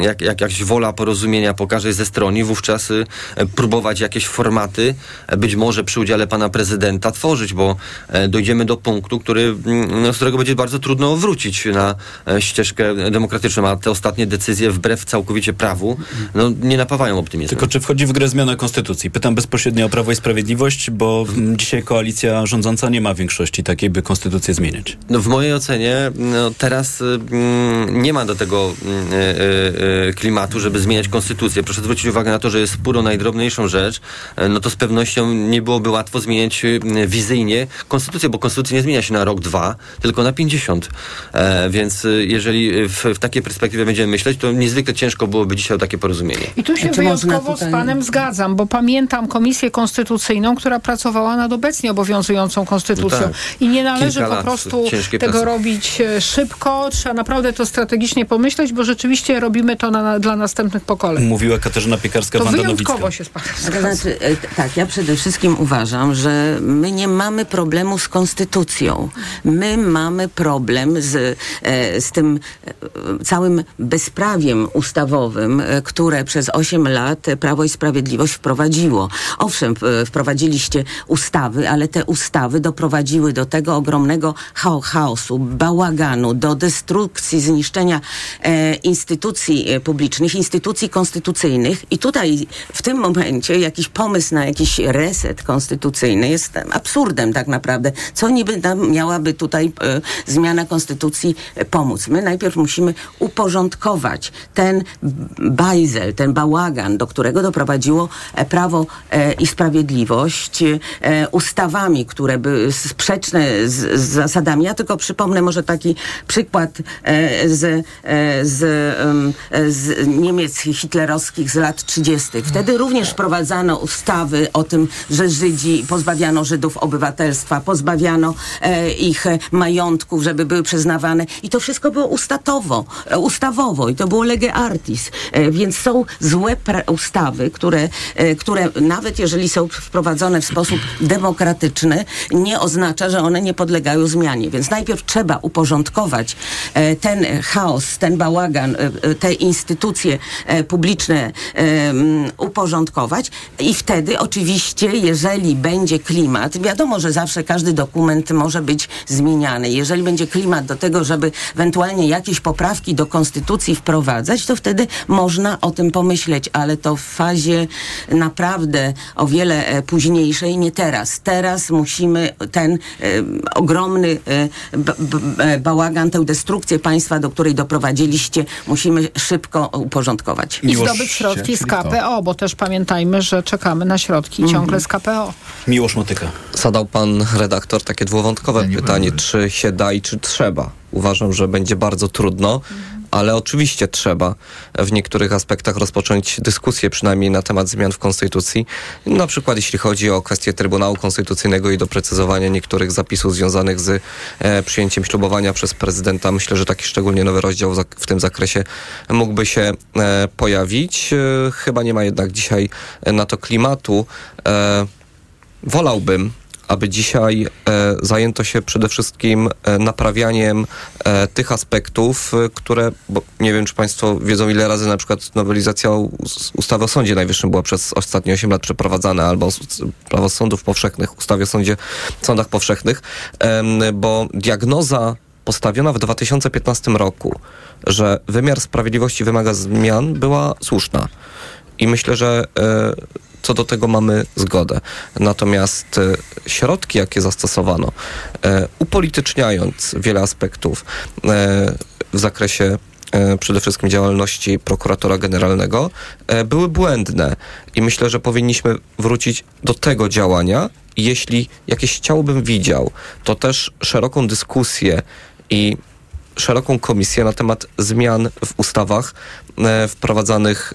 jak, jak, jakaś wola porozumienia po każdej ze stron i wówczas e, próbować jakieś formaty, e, być może przy udziale pana prezydenta tworzyć, bo e, dojdziemy do punktu, który, mm, no, z którego będzie bardzo trudno wrócić na e, ścieżkę demokratyczną, a te ostatnie decyzje wbrew całkowicie prawu, no nie napawają optymizmem. Tylko czy wchodzi w grę zmiana konstytucji? Pytam bezpośrednio o Prawo i Sprawiedliwość, bo dzisiaj koalicja rządząca nie ma większości takiej, by konstytucję zmieniać. No w mojej ocenie no, teraz y, mm, nie ma do tego mm, y, y, y, klimatu, żeby zmieniać konstytucję. Proszę zwrócić uwagę na to, że jest spór o najdrobniejszą rzecz, e, no to z pewnością nie byłoby łatwo zmieniać e, wizyjnie konstytucję, bo konstytucja nie zmienia się na rok, dwa, tylko na 50. E, więc e, jeżeli w, w takiej perspektywie będziemy myśleć, to niezwykle ciężko byłoby dzisiaj o takie porozumienie. I tu się wyjątkowo tutaj- z panem zgadzam, bo pamiętam komisję konstytucyjną, która pracowała nad obecnie obowiązującą konstytucją. No tak. I nie należy Kilka po prostu tego pracy. robić e, szybko. Trzeba naprawdę to strategicznie pomyśleć, bo rzeczywiście robimy to na, dla następnych pokoleń. Mówiła Katarzyna To Piekarska-Wanda wyjątkowo się z panem To zgadzam. znaczy, e, tak, ja przede wszystkim uważam, że my nie mamy problemu z konstytucją. My mamy problem z, e, z tym e, całym bezprawiem ustawowym, e, które przez 8 lat Prawo i Sprawiedliwość wprowadziło. Owszem, wprowadziliście ustawy, ale te ustawy doprowadziły do tego ogromnego chao- chaosu, bałaganu, do destrukcji, zniszczenia instytucji publicznych, instytucji konstytucyjnych i tutaj w tym momencie jakiś pomysł na jakiś reset konstytucyjny jest absurdem tak naprawdę. Co niby nam miałaby tutaj e, zmiana konstytucji e, pomóc? My najpierw musimy uporządkować ten bajzel, ten bałagan, do którego doprowadziło e, Prawo i Sprawiedliwość ustawami, które były sprzeczne z, z zasadami. Ja tylko przypomnę może taki przykład z, z, z Niemiec hitlerowskich z lat 30. Wtedy również wprowadzano ustawy o tym, że Żydzi pozbawiano Żydów obywatelstwa, pozbawiano e, ich e, majątków, żeby były przyznawane i to wszystko było ustatowo, e, ustawowo i to było lege artis. E, więc są złe ustawy, które, e, które nawet jeżeli są wprowadzone w sposób demokratyczny, nie oznacza, że one nie podlegają zmianie. Więc najpierw trzeba uporządkować e, ten chaos, ten bałagan, te instytucje publiczne uporządkować i wtedy oczywiście, jeżeli będzie klimat, wiadomo, że zawsze każdy dokument może być zmieniany. Jeżeli będzie klimat do tego, żeby ewentualnie jakieś poprawki do konstytucji wprowadzać, to wtedy można o tym pomyśleć, ale to w fazie naprawdę o wiele e, późniejszej, nie teraz. Teraz musimy ten e, ogromny e, b, b, bałagan, tę destrukcję państwa, do której doprowadziliście, musimy szybko uporządkować. I zdobyć środki z. KPO, bo też pamiętajmy, że czekamy na środki ciągle z KPO. Miłosz Motyka. Zadał pan redaktor takie dwuwątkowe Ja nie pytanie, czy się da i czy trzeba. Uważam, że będzie bardzo trudno, ale oczywiście trzeba w niektórych aspektach rozpocząć dyskusję przynajmniej na temat zmian w Konstytucji. Na przykład jeśli chodzi o kwestię Trybunału Konstytucyjnego i doprecyzowania niektórych zapisów związanych z e, przyjęciem ślubowania przez prezydenta. Myślę, że taki szczególnie nowy rozdział w tym zakresie mógłby się e, pojawić. E, chyba nie ma jednak dzisiaj e, na to klimatu. E, Wolałbym, aby dzisiaj e, zajęto się przede wszystkim e, naprawianiem e, tych aspektów, które, bo nie wiem, czy Państwo wiedzą, ile razy na przykład nowelizacja us- ustawy o Sądzie Najwyższym była przez ostatnie 8 lat przeprowadzana, albo prawo sądów powszechnych, ustawie o sądzie, sądach powszechnych, bo diagnoza postawiona w 2015 roku, że wymiar sprawiedliwości wymaga zmian, była słuszna. I myślę, że co do tego mamy zgodę. Natomiast e, środki, jakie zastosowano, e, upolityczniając wiele aspektów e, w zakresie przede wszystkim działalności prokuratora generalnego, były błędne. I myślę, że powinniśmy wrócić do tego działania. Jeśli jakieś ciało bym widział, to też szeroką dyskusję i szeroką komisję na temat zmian w ustawach e, wprowadzanych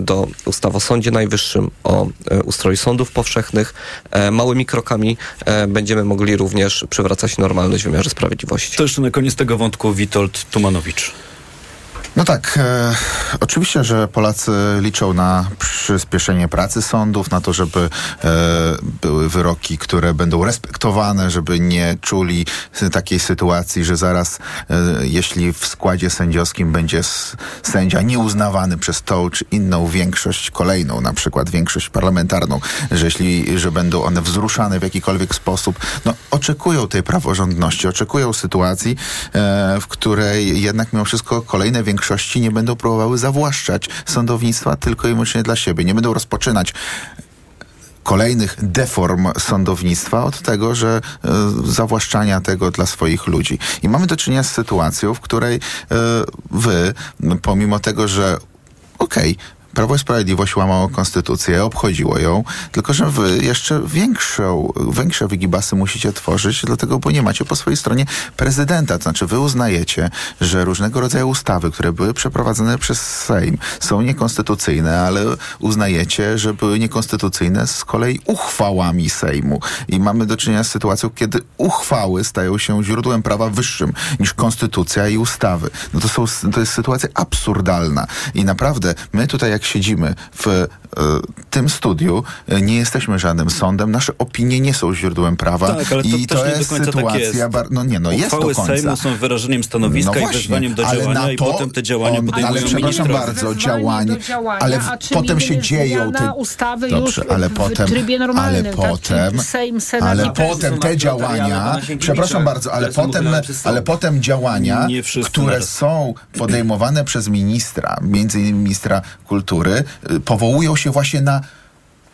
do ustawy o Sądzie Najwyższym, o e, ustroju sądów powszechnych. E, małymi krokami będziemy mogli również przywracać normalność w wymiarze sprawiedliwości. To jeszcze na koniec tego wątku Witold Tumanowicz. No tak, e, oczywiście, że Polacy liczą na przyspieszenie pracy sądów, na to, żeby e, były wyroki, które będą respektowane, żeby nie czuli takiej sytuacji, że zaraz, e, jeśli w składzie sędziowskim będzie sędzia nieuznawany przez tą czy inną większość, kolejną na przykład większość parlamentarną, że jeśli, że będą one wzruszane w jakikolwiek sposób, no oczekują tej praworządności, oczekują sytuacji, e, w której jednak mimo wszystko kolejne większości nie będą próbowały zawłaszczać sądownictwa tylko i wyłącznie dla siebie. Nie będą rozpoczynać kolejnych deform sądownictwa od tego, że e, zawłaszczania tego dla swoich ludzi. I mamy do czynienia z sytuacją, w której e, wy, pomimo tego, że okej, Prawo i Sprawiedliwość łamało konstytucję, obchodziło ją, tylko że wy jeszcze większą, większe wygibasy musicie tworzyć, dlatego, bo nie macie po swojej stronie prezydenta. To znaczy, wy uznajecie, że różnego rodzaju ustawy, które były przeprowadzone przez Sejm, są niekonstytucyjne, ale uznajecie, że były niekonstytucyjne z kolei uchwałami Sejmu. I mamy do czynienia z sytuacją, kiedy uchwały stają się źródłem prawa wyższym niż konstytucja i ustawy. No to, są, to jest sytuacja absurdalna. I naprawdę, my tutaj jak siedzimy w tym studiu, e, nie jesteśmy żadnym sądem, nasze opinie nie są źródłem prawa Tak, ale to i to jest tak sytuacja, jest. bar- no nie, no jest do końca. Sejmu są wyrażeniem stanowiska i wezwaniem do ale działania na i to potem te działania on- podejmują Ale przepraszam bardzo, działanie, działania, ale w, potem się dzieją te... ustawy Dobrze, już ale w potem, trybie normalnym, ale tak? potem, Sejm, Senat ale potem te działania, przepraszam bardzo, ale potem, ale potem działania, które są podejmowane przez ministra, między innymi ministra kultury, y, powołują się właśnie na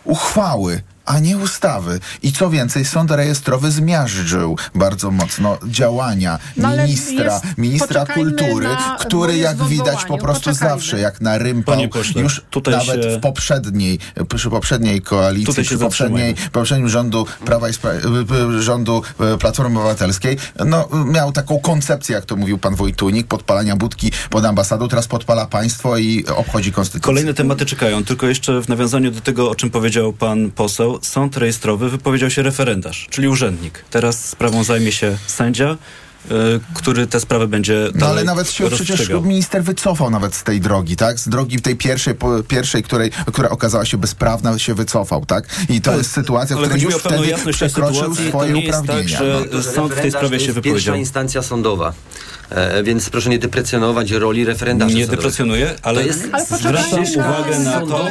uchwały, a nie ustawy. I co więcej, sąd rejestrowy zmiażdżył bardzo mocno działania No ministra, jest- ministra kultury, na- który jak widać po prostu Poczekajmy. zawsze, jak na rympał, pośle, już tutaj nawet się- w poprzedniej, przy poprzedniej koalicji, Tutaj przy poprzedniej, poprzednim rządu Prawa i Spra- y, y, rządu y, Platformy Obywatelskiej, no miał taką koncepcję, jak to mówił pan Wojtunik, podpalania budki pod ambasadą, teraz podpala państwo i obchodzi konstytucję. Kolejne tematy czekają, tylko jeszcze w nawiązaniu do tego, o czym powiedział pan poseł, sąd rejestrowy wypowiedział się referendarz, czyli urzędnik. Teraz sprawą zajmie się sędzia, który tę sprawę będzie No ale nawet się przecież minister wycofał nawet z tej drogi, tak? Z drogi tej pierwszej, po, pierwszej której, która okazała się bezprawna, się wycofał, tak? I to Ale- jest sytuacja, w której już wtedy przekroczył sytuacji. To swoje tak, uprawnienia. że no. sąd w tej sprawie się to jest wypowiedział. pierwsza instancja sądowa. E, więc proszę nie deprecjonować roli referendasza Nie deprecjonuję, ale, jest Ale zwracam uwagę na to,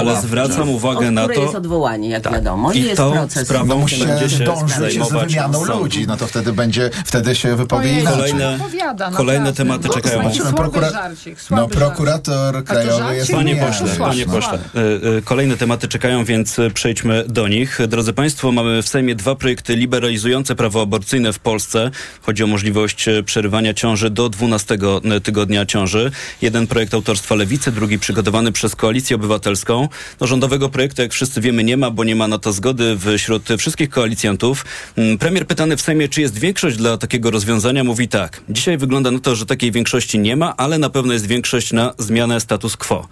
ale zwracam uwagę na to, jest odwołanie, jak wiadomo. I I jest tą proces. sprawą będzie się dążyć z wymianą ludzi, no to wtedy będzie, wtedy się wypowie Ojej, inaczej. Kolejne- odpowiada, kolejne tematy czekają. Słaby Zobaczymy, prokura- żarcik, No słaby prokurator krajowy żarcie? jest Panie Nie, pośle, panie pośle, y, y, kolejne tematy czekają, więc y, przejdźmy do nich. Drodzy Państwo, mamy w Sejmie dwa projekty liberalizujące prawo aborcyjne w Polsce. Chodzi o możliwość przerywania ciąży do 12 tygodnia ciąży. Jeden projekt autorstwa Lewicy, drugi przygotowany przez Koalicję Obywatelską. No, rządowego projektu, jak wszyscy wiemy, nie ma, bo nie ma na to zgody wśród wszystkich koalicjantów. Mm, Premier pytany w Sejmie, czy jest większość dla takiego rozwiązania, mówi tak. Dzisiaj wygląda na to, że takiej większości nie ma, ale na pewno jest większość na zmianę status quo.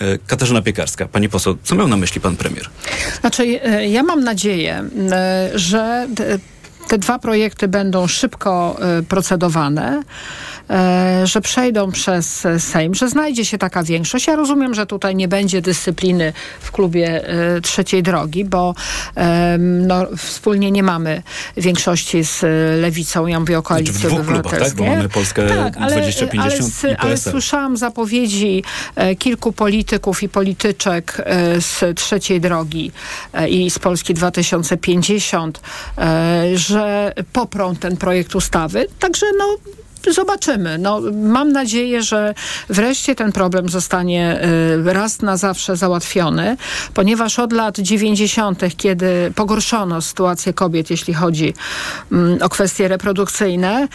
E, Katarzyna Piekarska, pani poseł, co miał na myśli pan premier? Znaczy, e, ja mam nadzieję, e, że te dwa projekty będą szybko procedowane, że przejdą przez e, Sejm, że znajdzie się taka większość. Ja rozumiem, że tutaj nie będzie dyscypliny w klubie e, trzeciej drogi, bo no, wspólnie nie mamy większości z e, lewicą. Ja mówię o koalicji Znaczy w dwóch klubach, tak? Bo mamy Polskę tak, ale, 2050 ale, i ale słyszałam zapowiedzi e, kilku polityków i polityczek e, z trzeciej drogi e, i z Polski 2050, e, że poprą ten projekt ustawy. Także no. Zobaczymy. No, mam nadzieję, że wreszcie ten problem zostanie y, raz na zawsze załatwiony, ponieważ od lat 90., kiedy pogorszono sytuację kobiet, jeśli chodzi mm, o kwestie reprodukcyjne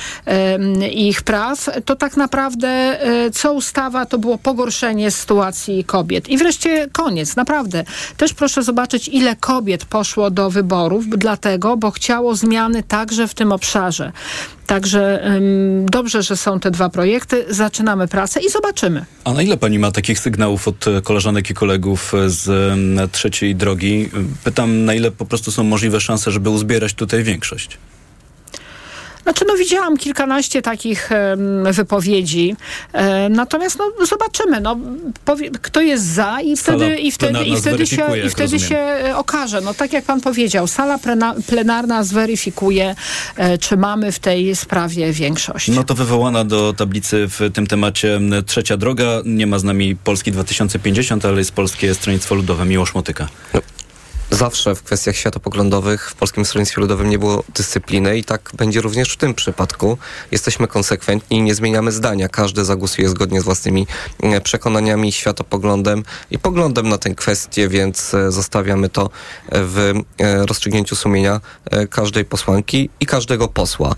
i ich praw, to tak naprawdę y, co ustawa to było pogorszenie sytuacji kobiet. I wreszcie koniec, naprawdę. Też proszę zobaczyć, ile kobiet poszło do wyborów, dlatego, bo chciało zmiany także w tym obszarze. Także ym, dobrze, że są te dwa projekty. Zaczynamy pracę i zobaczymy. A na ile pani ma takich sygnałów od e, koleżanek i kolegów e, z trzeciej drogi? Pytam, na ile po prostu są możliwe szanse, żeby uzbierać tutaj większość? Znaczy, no widziałam kilkanaście takich wypowiedzi, e, natomiast no, zobaczymy, no, powie, kto jest za i Sala wtedy, i wtedy, i wtedy, się, i wtedy rozumiem. się e, okaże. No tak jak pan powiedział, sala plena, plenarna zweryfikuje, e, czy mamy w tej sprawie większość. No to wywołana do tablicy w tym temacie trzecia droga. Nie ma z nami Polski 2050, ale jest Polskie Stronnictwo Ludowe. Miłosz Motyka. Zawsze w kwestiach światopoglądowych w Polskim Stronnictwie Ludowym nie było dyscypliny i tak będzie również w tym przypadku. Jesteśmy konsekwentni i nie zmieniamy zdania. Każdy zagłosuje zgodnie z własnymi e, przekonaniami, światopoglądem i poglądem na tę kwestię, więc e, zostawiamy to w e, rozstrzygnięciu sumienia każdej posłanki i każdego posła.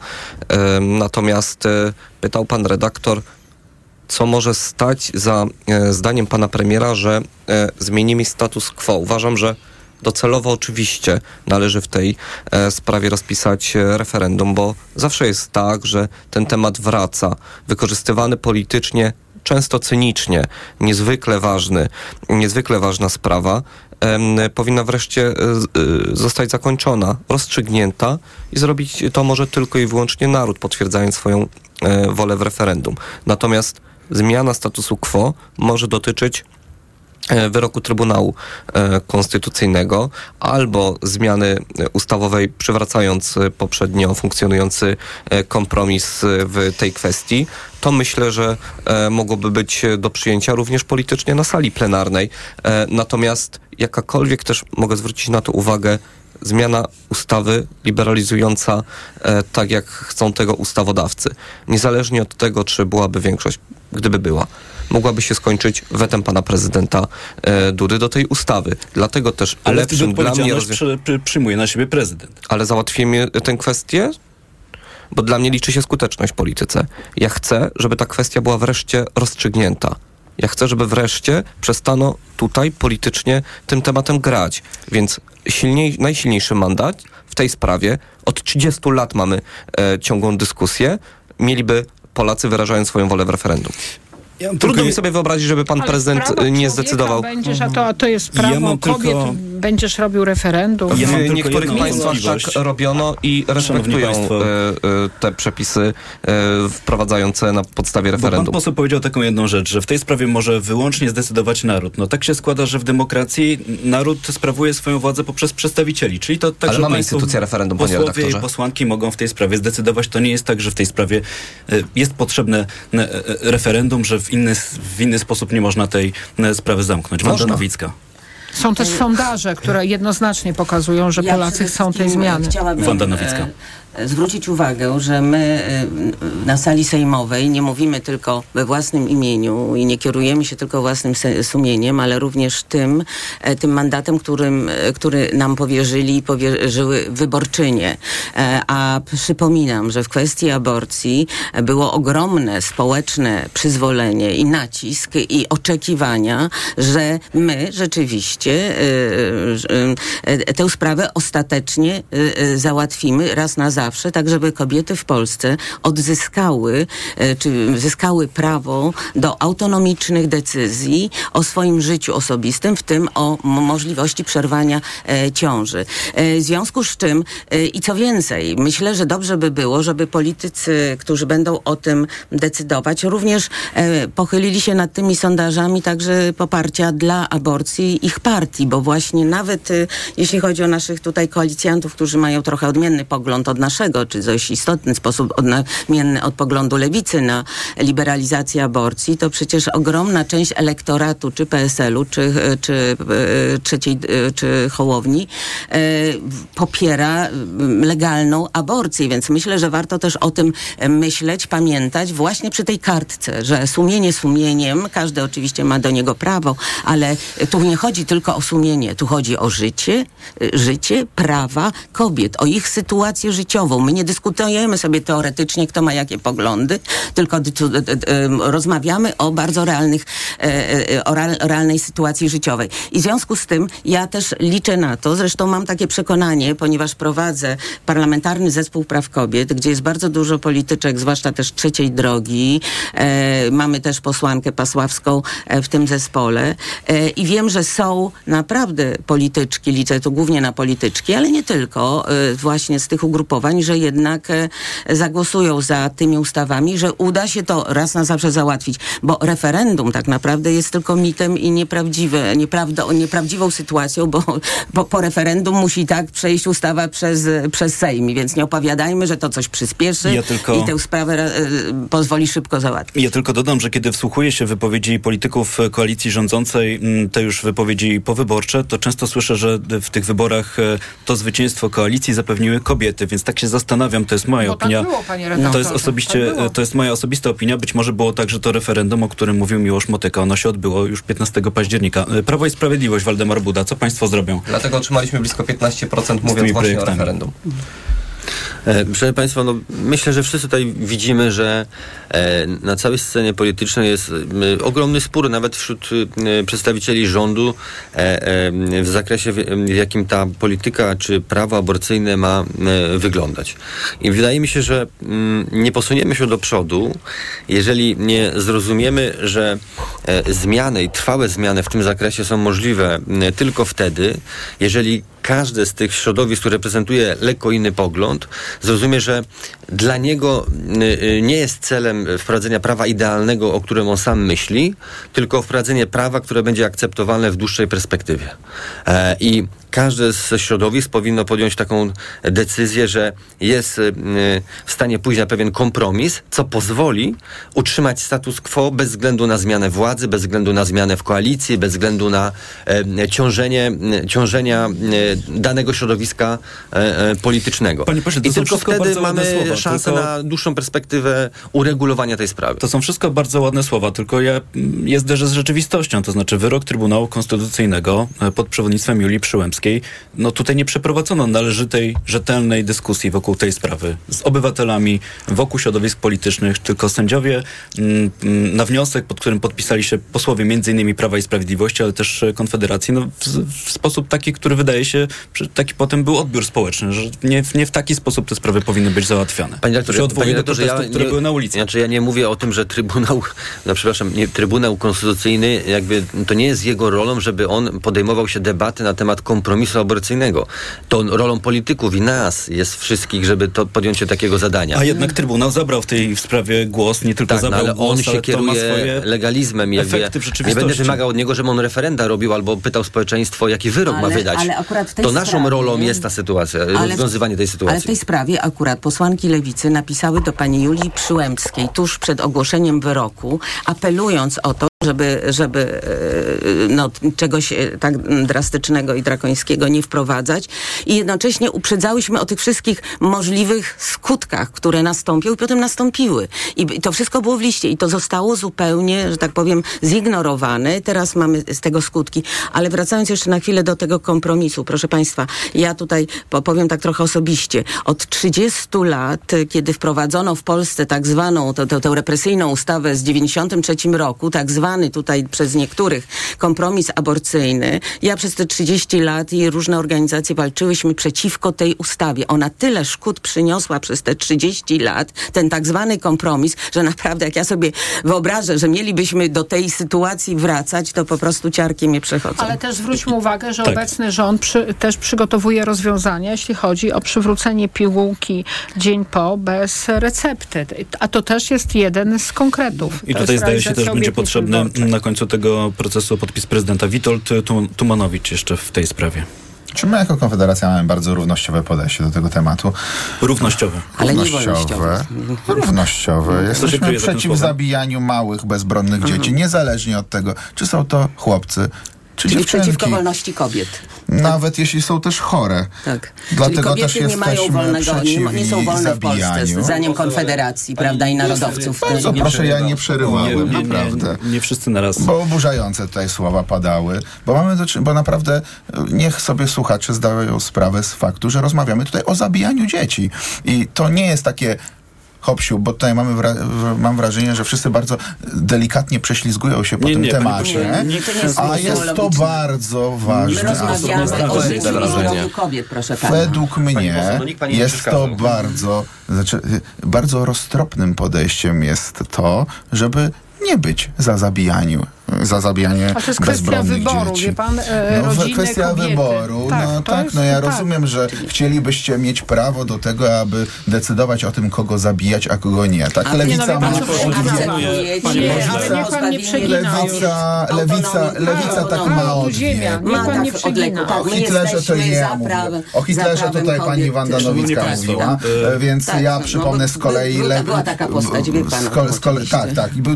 Natomiast pytał pan redaktor, co może stać za zdaniem pana premiera, że zmienimy status quo. Uważam, że docelowo oczywiście należy w tej e, sprawie rozpisać e, referendum, bo zawsze jest tak, że ten temat wraca, wykorzystywany politycznie, często cynicznie, niezwykle ważny, niezwykle ważna sprawa, powinna wreszcie e, zostać zakończona, rozstrzygnięta i zrobić to może tylko i wyłącznie naród, potwierdzając swoją wolę w referendum. Natomiast zmiana statusu quo może dotyczyć wyroku Trybunału e, Konstytucyjnego albo zmiany e, ustawowej, przywracając e, poprzednio funkcjonujący e, kompromis e, w tej kwestii, to myślę, że e, mogłoby być e, do przyjęcia również politycznie na sali plenarnej. E, natomiast jakakolwiek też mogę zwrócić na to uwagę, zmiana ustawy liberalizująca e, tak, jak chcą tego ustawodawcy. Niezależnie od tego, czy byłaby większość, gdyby była, mogłaby się skończyć wetem pana prezydenta e, Dudy do tej ustawy. Dlatego też Ale lepszym dla mnie... rozwią- przy, przy, przyjmuje na siebie prezydent. ale załatwimy tę kwestię? Bo dla mnie liczy się skuteczność w polityce. Ja chcę, żeby ta kwestia była wreszcie rozstrzygnięta. Ja chcę, żeby wreszcie przestano tutaj politycznie tym tematem grać. Więc silniej, najsilniejszy mandat w tej sprawie, od 30 lat mamy e, ciągłą dyskusję, mieliby Polacy wyrażając swoją wolę w referendum. Ja Trudno tylko- mi sobie wyobrazić, żeby pan Ale prezydent nie zdecydował. Będziesz, a to, a to jest prawo Ja mam kobiet. tylko- Będziesz robił referendum. Ja w niektórych państwach tak robiono i respektują e, e, te przepisy e, wprowadzające na podstawie Bo pan referendum. poseł powiedział taką jedną rzecz, że w tej sprawie może wyłącznie zdecydować naród. No tak się składa, że w demokracji naród sprawuje swoją władzę poprzez przedstawicieli, czyli to także Ale mamy instytucję referendum, panie posłowie i posłanki mogą w tej sprawie zdecydować. To nie jest tak, że w tej sprawie e, jest potrzebne e, e, referendum, że w inny, w inny sposób nie można tej e, sprawy zamknąć. Wanda. Nowicka. Są też sondaże, które jednoznacznie pokazują, że Ja Polacy chcą tej zmiany. Wanda Nowicka. Zwrócić uwagę, że my e, na sali sejmowej nie mówimy tylko we własnym imieniu i nie kierujemy się tylko własnym sumieniem, ale również tym, e, tym mandatem, którym, e, który nam powierzyli i powierzyły wyborczynie. E, A przypominam, że w kwestii aborcji było ogromne społeczne przyzwolenie i nacisk i oczekiwania, że my rzeczywiście tę sprawę ostatecznie załatwimy raz na zawsze, tak żeby kobiety w Polsce odzyskały, e, czy zyskały prawo do autonomicznych decyzji o swoim życiu osobistym, w tym o możliwości przerwania e, ciąży. E, w związku z czym i co więcej, myślę, że dobrze by było, żeby politycy, którzy będą o tym decydować, również pochylili się nad tymi sondażami także poparcia dla aborcji ich partii, bo właśnie nawet jeśli chodzi o naszych tutaj koalicjantów, którzy mają trochę odmienny pogląd od naszego, czy w dość istotny sposób odmienny od poglądu lewicy na liberalizację aborcji, to przecież ogromna część elektoratu, czy PSL-u, czy, czy e, trzeciej, e, czy Hołowni, e, popiera legalną aborcję, więc myślę, że warto też o tym myśleć, pamiętać właśnie przy tej kartce, że sumienie sumieniem, każdy oczywiście ma do niego prawo, ale tu nie chodzi tylko o sumienie, tu chodzi o życie, życie, prawa kobiet, o ich sytuację życiową. My nie dyskutujemy sobie teoretycznie, kto ma jakie poglądy, tylko rozmawiamy o bardzo realnych, e, e, o real- realnej sytuacji życiowej. I w związku z tym ja też liczę na to, zresztą mam takie przekonanie, ponieważ prowadzę parlamentarny zespół praw kobiet, gdzie jest bardzo dużo polityczek, zwłaszcza też trzeciej drogi. E, mamy też posłankę Pasławską e, w tym zespole. E, I wiem, że są naprawdę polityczki, liczę tu głównie na polityczki, ale nie tylko, e, właśnie z tych ugrupowań, że jednak e, zagłosują za tymi ustawami, że uda się to raz na zawsze załatwić, bo referendum tak naprawdę jest tylko mitem i nieprawdziwe, nieprawda, nieprawdziwą sytuacją, bo, bo po referendum musi tak przejść ustawa przez, przez Sejm, więc nie opowiadajmy, że to coś przyspieszy Ja tylko- i tę sprawę e, pozwoli szybko załatwić. Ja tylko dodam, że kiedy wsłuchuję się wypowiedzi polityków e, koalicji rządzącej, te już wypowiedzi powyborcze, to często słyszę, że w tych wyborach to zwycięstwo koalicji zapewniły kobiety, więc tak się zastanawiam, to jest moja Bo tak opinia. było, panie to redaktorze. jest osobiście, Tak było. to jest moja osobista opinia. Być może było tak, że to referendum, o którym mówił Miłosz Motyka, ono się odbyło już 15 października. E, Prawo i Sprawiedliwość, Waldemar Buda, co państwo zrobią? Dlatego otrzymaliśmy blisko 15% mówiąc właśnie o referendum. E, Proszę Państwa, no, myślę, że wszyscy tutaj widzimy, że e, na całej scenie politycznej jest ogromny spór, nawet wśród przedstawicieli rządu, e, w zakresie, w, jakim ta polityka czy prawo aborcyjne ma wyglądać. I wydaje mi się, że nie posuniemy się do przodu, jeżeli nie zrozumiemy, że zmiany i trwałe zmiany w tym zakresie są możliwe tylko wtedy, jeżeli każde z tych środowisk, które reprezentuje lekko inny pogląd, zrozumie, że dla niego y, y, nie jest celem wprowadzenia prawa idealnego, o którym on sam myśli, tylko wprowadzenie prawa, które będzie akceptowalne w dłuższej perspektywie. E, I każde z środowisk powinno podjąć taką decyzję, że jest y, w stanie pójść na pewien kompromis, co pozwoli utrzymać status quo bez względu na zmianę władzy, bez względu na zmianę w koalicji, bez względu na e, ciążenie, e, ciążenia e, danego środowiska politycznego. Panie pośle, to I tylko wtedy mamy słowa, szansę tylko- na dłuższą perspektywę uregulowania tej sprawy. To są wszystko bardzo ładne słowa, tylko ja mm, je zderzę z rzeczywistością. To znaczy wyrok Trybunału Konstytucyjnego pod przewodnictwem Julii Przyłębskiej, no tutaj nie przeprowadzono należytej, rzetelnej dyskusji wokół tej sprawy z obywatelami, wokół środowisk politycznych, tylko sędziowie mm, mm, na wniosek, pod którym podpisali się posłowie m.in. Prawa i Sprawiedliwości, ale też e, Konfederacji, no w, w sposób taki, który wydaje się, że taki potem był odbiór społeczny, że nie, w- nie w taki sposób te sprawy powinny być załatwiane. Panie To doktorze, się panie do doktorze, protestów, które były na ulicy. Znaczy ja nie mówię o tym, że Trybunał, no przepraszam, nie, Trybunał Konstytucyjny jakby to nie jest jego rolą, żeby on podejmował się debaty na temat kompromisu aborcyjnego. To rolą polityków i nas jest wszystkich, żeby to podjąć się takiego zadania. A jednak Trybunał zabrał w tej sprawie głos, nie tylko Tak, no, zabrał ale głos, on się ale ma kieruje swoje legalizmem. i jakby efekty w nie będę wymagał od niego, żeby on referenda robił albo pytał społeczeństwo, jaki wyrok ma Ale- wydać. ale akurat w tej to naszą sprawie- rolą jest ta sytuacja, rozwiązywanie tej sytuacji. Ale w tej sprawie akurat posłanki lewicy napisały do pani Julii Przyłębskiej tuż przed ogłoszeniem wyroku, apelując o to, żeby, żeby e, no, czegoś e, tak drastycznego i drakońskiego nie wprowadzać. I jednocześnie uprzedzałyśmy o tych wszystkich możliwych skutkach, które nastąpią i potem nastąpiły. I to wszystko było w liście i to zostało zupełnie, że tak powiem, zignorowane. Teraz mamy z tego skutki. Ale wracając jeszcze na chwilę do tego kompromisu, proszę Państwa, ja tutaj po- powiem tak trochę osobiście. Od 30 lat, kiedy wprowadzono w Polsce tak zwaną, tę- represyjną ustawę z 93 roku, tak zwany tutaj przez niektórych kompromis aborcyjny, ja przez te 30 lat i różne organizacje walczyłyśmy przeciwko tej ustawie. Ona tyle szkód przyniosła przez te 30 lat, ten tak zwany kompromis, że naprawdę jak ja sobie wyobrażę, że mielibyśmy do tej sytuacji wracać, to po prostu ciarki mnie przechodzą. Ale też zwróćmy uwagę, że Tak. obecny rząd przy, też przygotowuje rozwiązania, jeśli chodzi o przywrócenie pigułki dzień po bez recepty. A to też jest jeden z konkretów. I To tutaj zdaje się też będzie obietnic na końcu tego procesu podpis prezydenta Witold Tu- Tumanowicz jeszcze w tej sprawie. Czy my jako Konfederacja mamy bardzo równościowe podejście do tego tematu? Równościowy. Ale nie Równościowe. Równościowe. Jesteśmy przeciw zabijaniu małych, bezbronnych dzieci, niezależnie od tego, czy są to chłopcy, czy Czyli dziewczynki. przeciwko wolności kobiet. Nawet jeśli są też chore. Tak. Dlatego Czyli kobiety też nie mają wolnego, nie, nie są wolne w Polsce, zabijaniu. zdaniem Konfederacji, prawda, i narodowców. Bardzo proszę, ja nie przerywałem, nie, naprawdę. nie, nie wszyscy naraz. Bo oburzające tutaj słowa padały, bo mamy do czynienia, bo naprawdę e, niech sobie słuchacze zdają sprawę z faktu, że rozmawiamy tutaj o zabijaniu dzieci. I to nie jest takie hopsiu, bo tutaj mamy wra- w- mam wrażenie, że wszyscy bardzo delikatnie prześlizgują się po Nie, tym nie, temacie. nie, to nie jest a jest to logiczny. bardzo My ważny rozmawiamy o życiu zdrowiu kobiet, proszę pana. Według mnie poseł, no jest to bardzo, znaczy, bardzo roztropnym podejściem jest to, żeby nie być za zabijaniu, za zabijanie A to jest kwestia bezbronnych wyboru, dzieci. wie pan, e, no, rodziny, kwestia kobiety. wyboru, Tak, no tak, jest- no ja tak. rozumiem, że chcielibyście mieć prawo do tego, aby decydować o tym, kogo zabijać, a kogo nie. Tak, A nie, lewica no ma Nie, nie przegina Lewica, lewica, lewica tak ma Mała ziemia. odwiek. Niech pan nie przegina. Tak, O Hitlerze to nie O Hitlerze tutaj pani. Wanda Nowicka mówiła, e, e, więc tak, ja no, przypomnę z kolei... była- taka postać, wie pan. Tak, tak. I był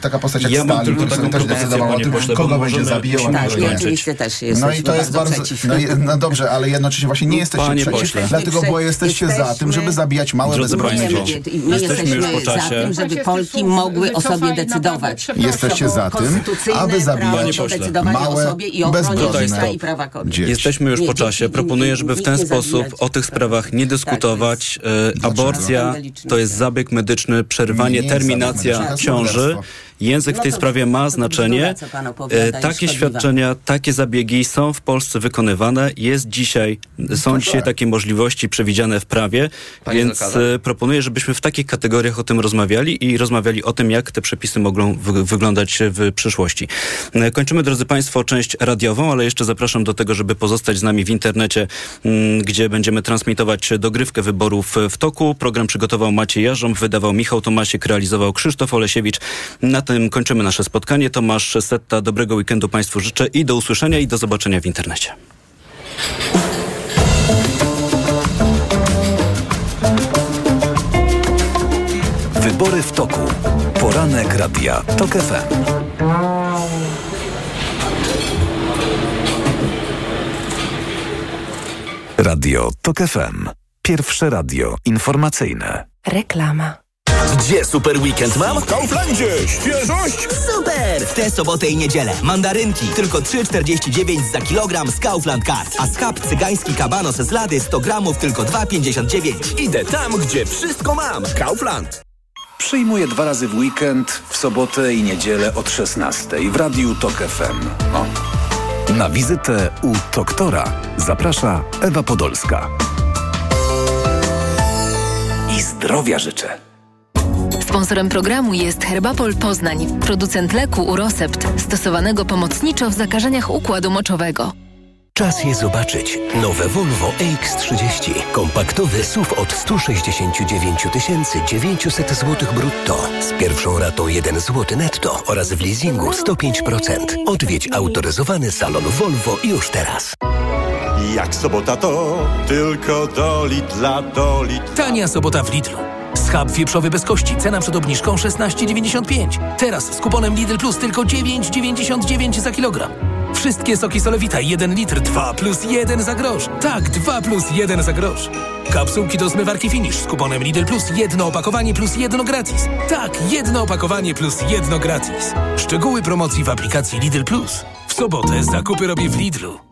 taka postać jak Stalin, który też decydował o tym, kogo będzie zabijał. a kogo Tak, kończyć. oczywiście też jesteśmy No i to jest bardzo. No, i- no dobrze, ale jednocześnie właśnie nie jesteście Panie przeciw, pośle. dlatego bo Jesteśmy- jesteście za tym, żeby zabijać małe bezbronne dzieci. my Jesteśmy jesteśmy już po za czasie. tym, żeby Polki mogły o sobie decydować. Jesteście za tym, aby zabijać Małe, o sobie i ochrony bezbronne i prawa kobiet. dzieci. Jesteśmy już po czasie. Proponuję, żeby w ten sposób o tych sprawach nie dyskutować. E, Aborcja to jest zabieg medyczny, przerwanie, jest terminacja jest ciąży. Język w No tej sprawie ma znaczenie. E, Takie świadczenia, takie zabiegi są w Polsce wykonywane. Jest dzisiaj, są dzisiaj takie możliwości przewidziane w prawie, więc e, proponuję, żebyśmy w takich kategoriach o tym rozmawiali i rozmawiali o tym, jak te przepisy mogą wy- wyglądać w przyszłości. E, Kończymy, drodzy Państwo, część radiową, ale jeszcze zapraszam do tego, żeby pozostać z nami w internecie, mm, gdzie będziemy transmitować dogrywkę wyborów w toku. Program przygotował Maciej Jarząb, wydawał Michał Tomasiek, realizował Krzysztof Olesiewicz. Na tym kończymy nasze spotkanie. Tomasz Setta, dobrego weekendu Państwu życzę i do usłyszenia i do zobaczenia w internecie. Wybory w toku. Poranek Radia TOK FM. Radio TOK FM. Pierwsze radio informacyjne. Reklama. Gdzie super weekend mam? W Kauflandzie! Świeżość! Super! W tę sobotę i niedzielę. Mandarynki tylko 3,49 za kilogram z Kaufland Card. A schab cygański kabanos z lady 100 gramów tylko 2,59. Idę tam, gdzie wszystko mam. Kaufland. Przyjmuję dwa razy w weekend, w sobotę i niedzielę od 16 w Radiu TOK FM. O. Na wizytę u doktora zaprasza Ewa Podolska. I zdrowia życzę. Sponsorem programu jest Herbapol Poznań, producent leku Urosept, stosowanego pomocniczo w zakażeniach układu moczowego. Czas je zobaczyć. Nowe Volvo EX30. Kompaktowy SUV od 169 900 zł brutto. Z pierwszą ratą 1 zł netto oraz w leasingu 105%. Odwiedź autoryzowany salon Volvo już teraz. Jak sobota to tylko do Lidla, do Lidla. Tania sobota w Lidlu. Schab wieprzowy bez kości, cena przed obniżką 16,95. Teraz z kuponem Lidl Plus tylko 9,99 za kilogram. Wszystkie soki Solewita 1 litr 2 plus 1 za grosz. Tak, 2 plus 1 za grosz. Kapsułki do zmywarki Finish z kuponem Lidl Plus jedno opakowanie plus jedno gratis. Tak, jedno opakowanie plus jedno gratis. Szczegóły promocji w aplikacji Lidl Plus. W sobotę zakupy robię w Lidlu.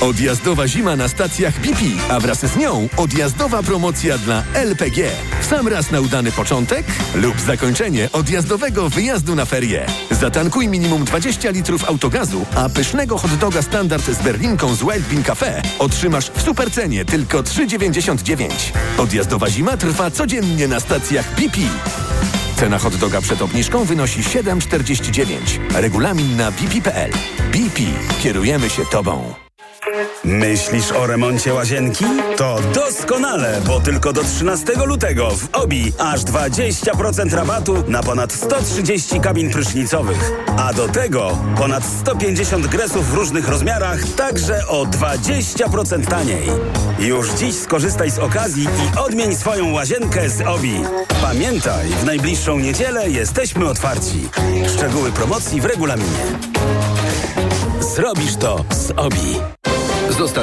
Odjazdowa zima na stacjach BP, a wraz z nią odjazdowa promocja dla LPG. Sam raz na udany początek lub zakończenie odjazdowego wyjazdu na ferie. Zatankuj minimum 20 litrów autogazu, a pysznego hot doga standard z berlinką z Wild Bean Cafe otrzymasz w supercenie tylko 3,99. Odjazdowa zima trwa codziennie na stacjach BP. Cena hot doga przed obniżką wynosi 7,49. Regulamin na bp.pl. BP. Kierujemy się Tobą. Myślisz o remoncie łazienki? To doskonale, bo tylko do 13 lutego w OBI aż 20% rabatu na ponad 130 kabin prysznicowych. A do tego ponad 150 gresów w różnych rozmiarach, także o 20% taniej. Już dziś skorzystaj z okazji i odmień swoją łazienkę z OBI. Pamiętaj, w najbliższą niedzielę jesteśmy otwarci. Szczegóły promocji w regulaminie. Zrobisz to z OBI. Z ostatniej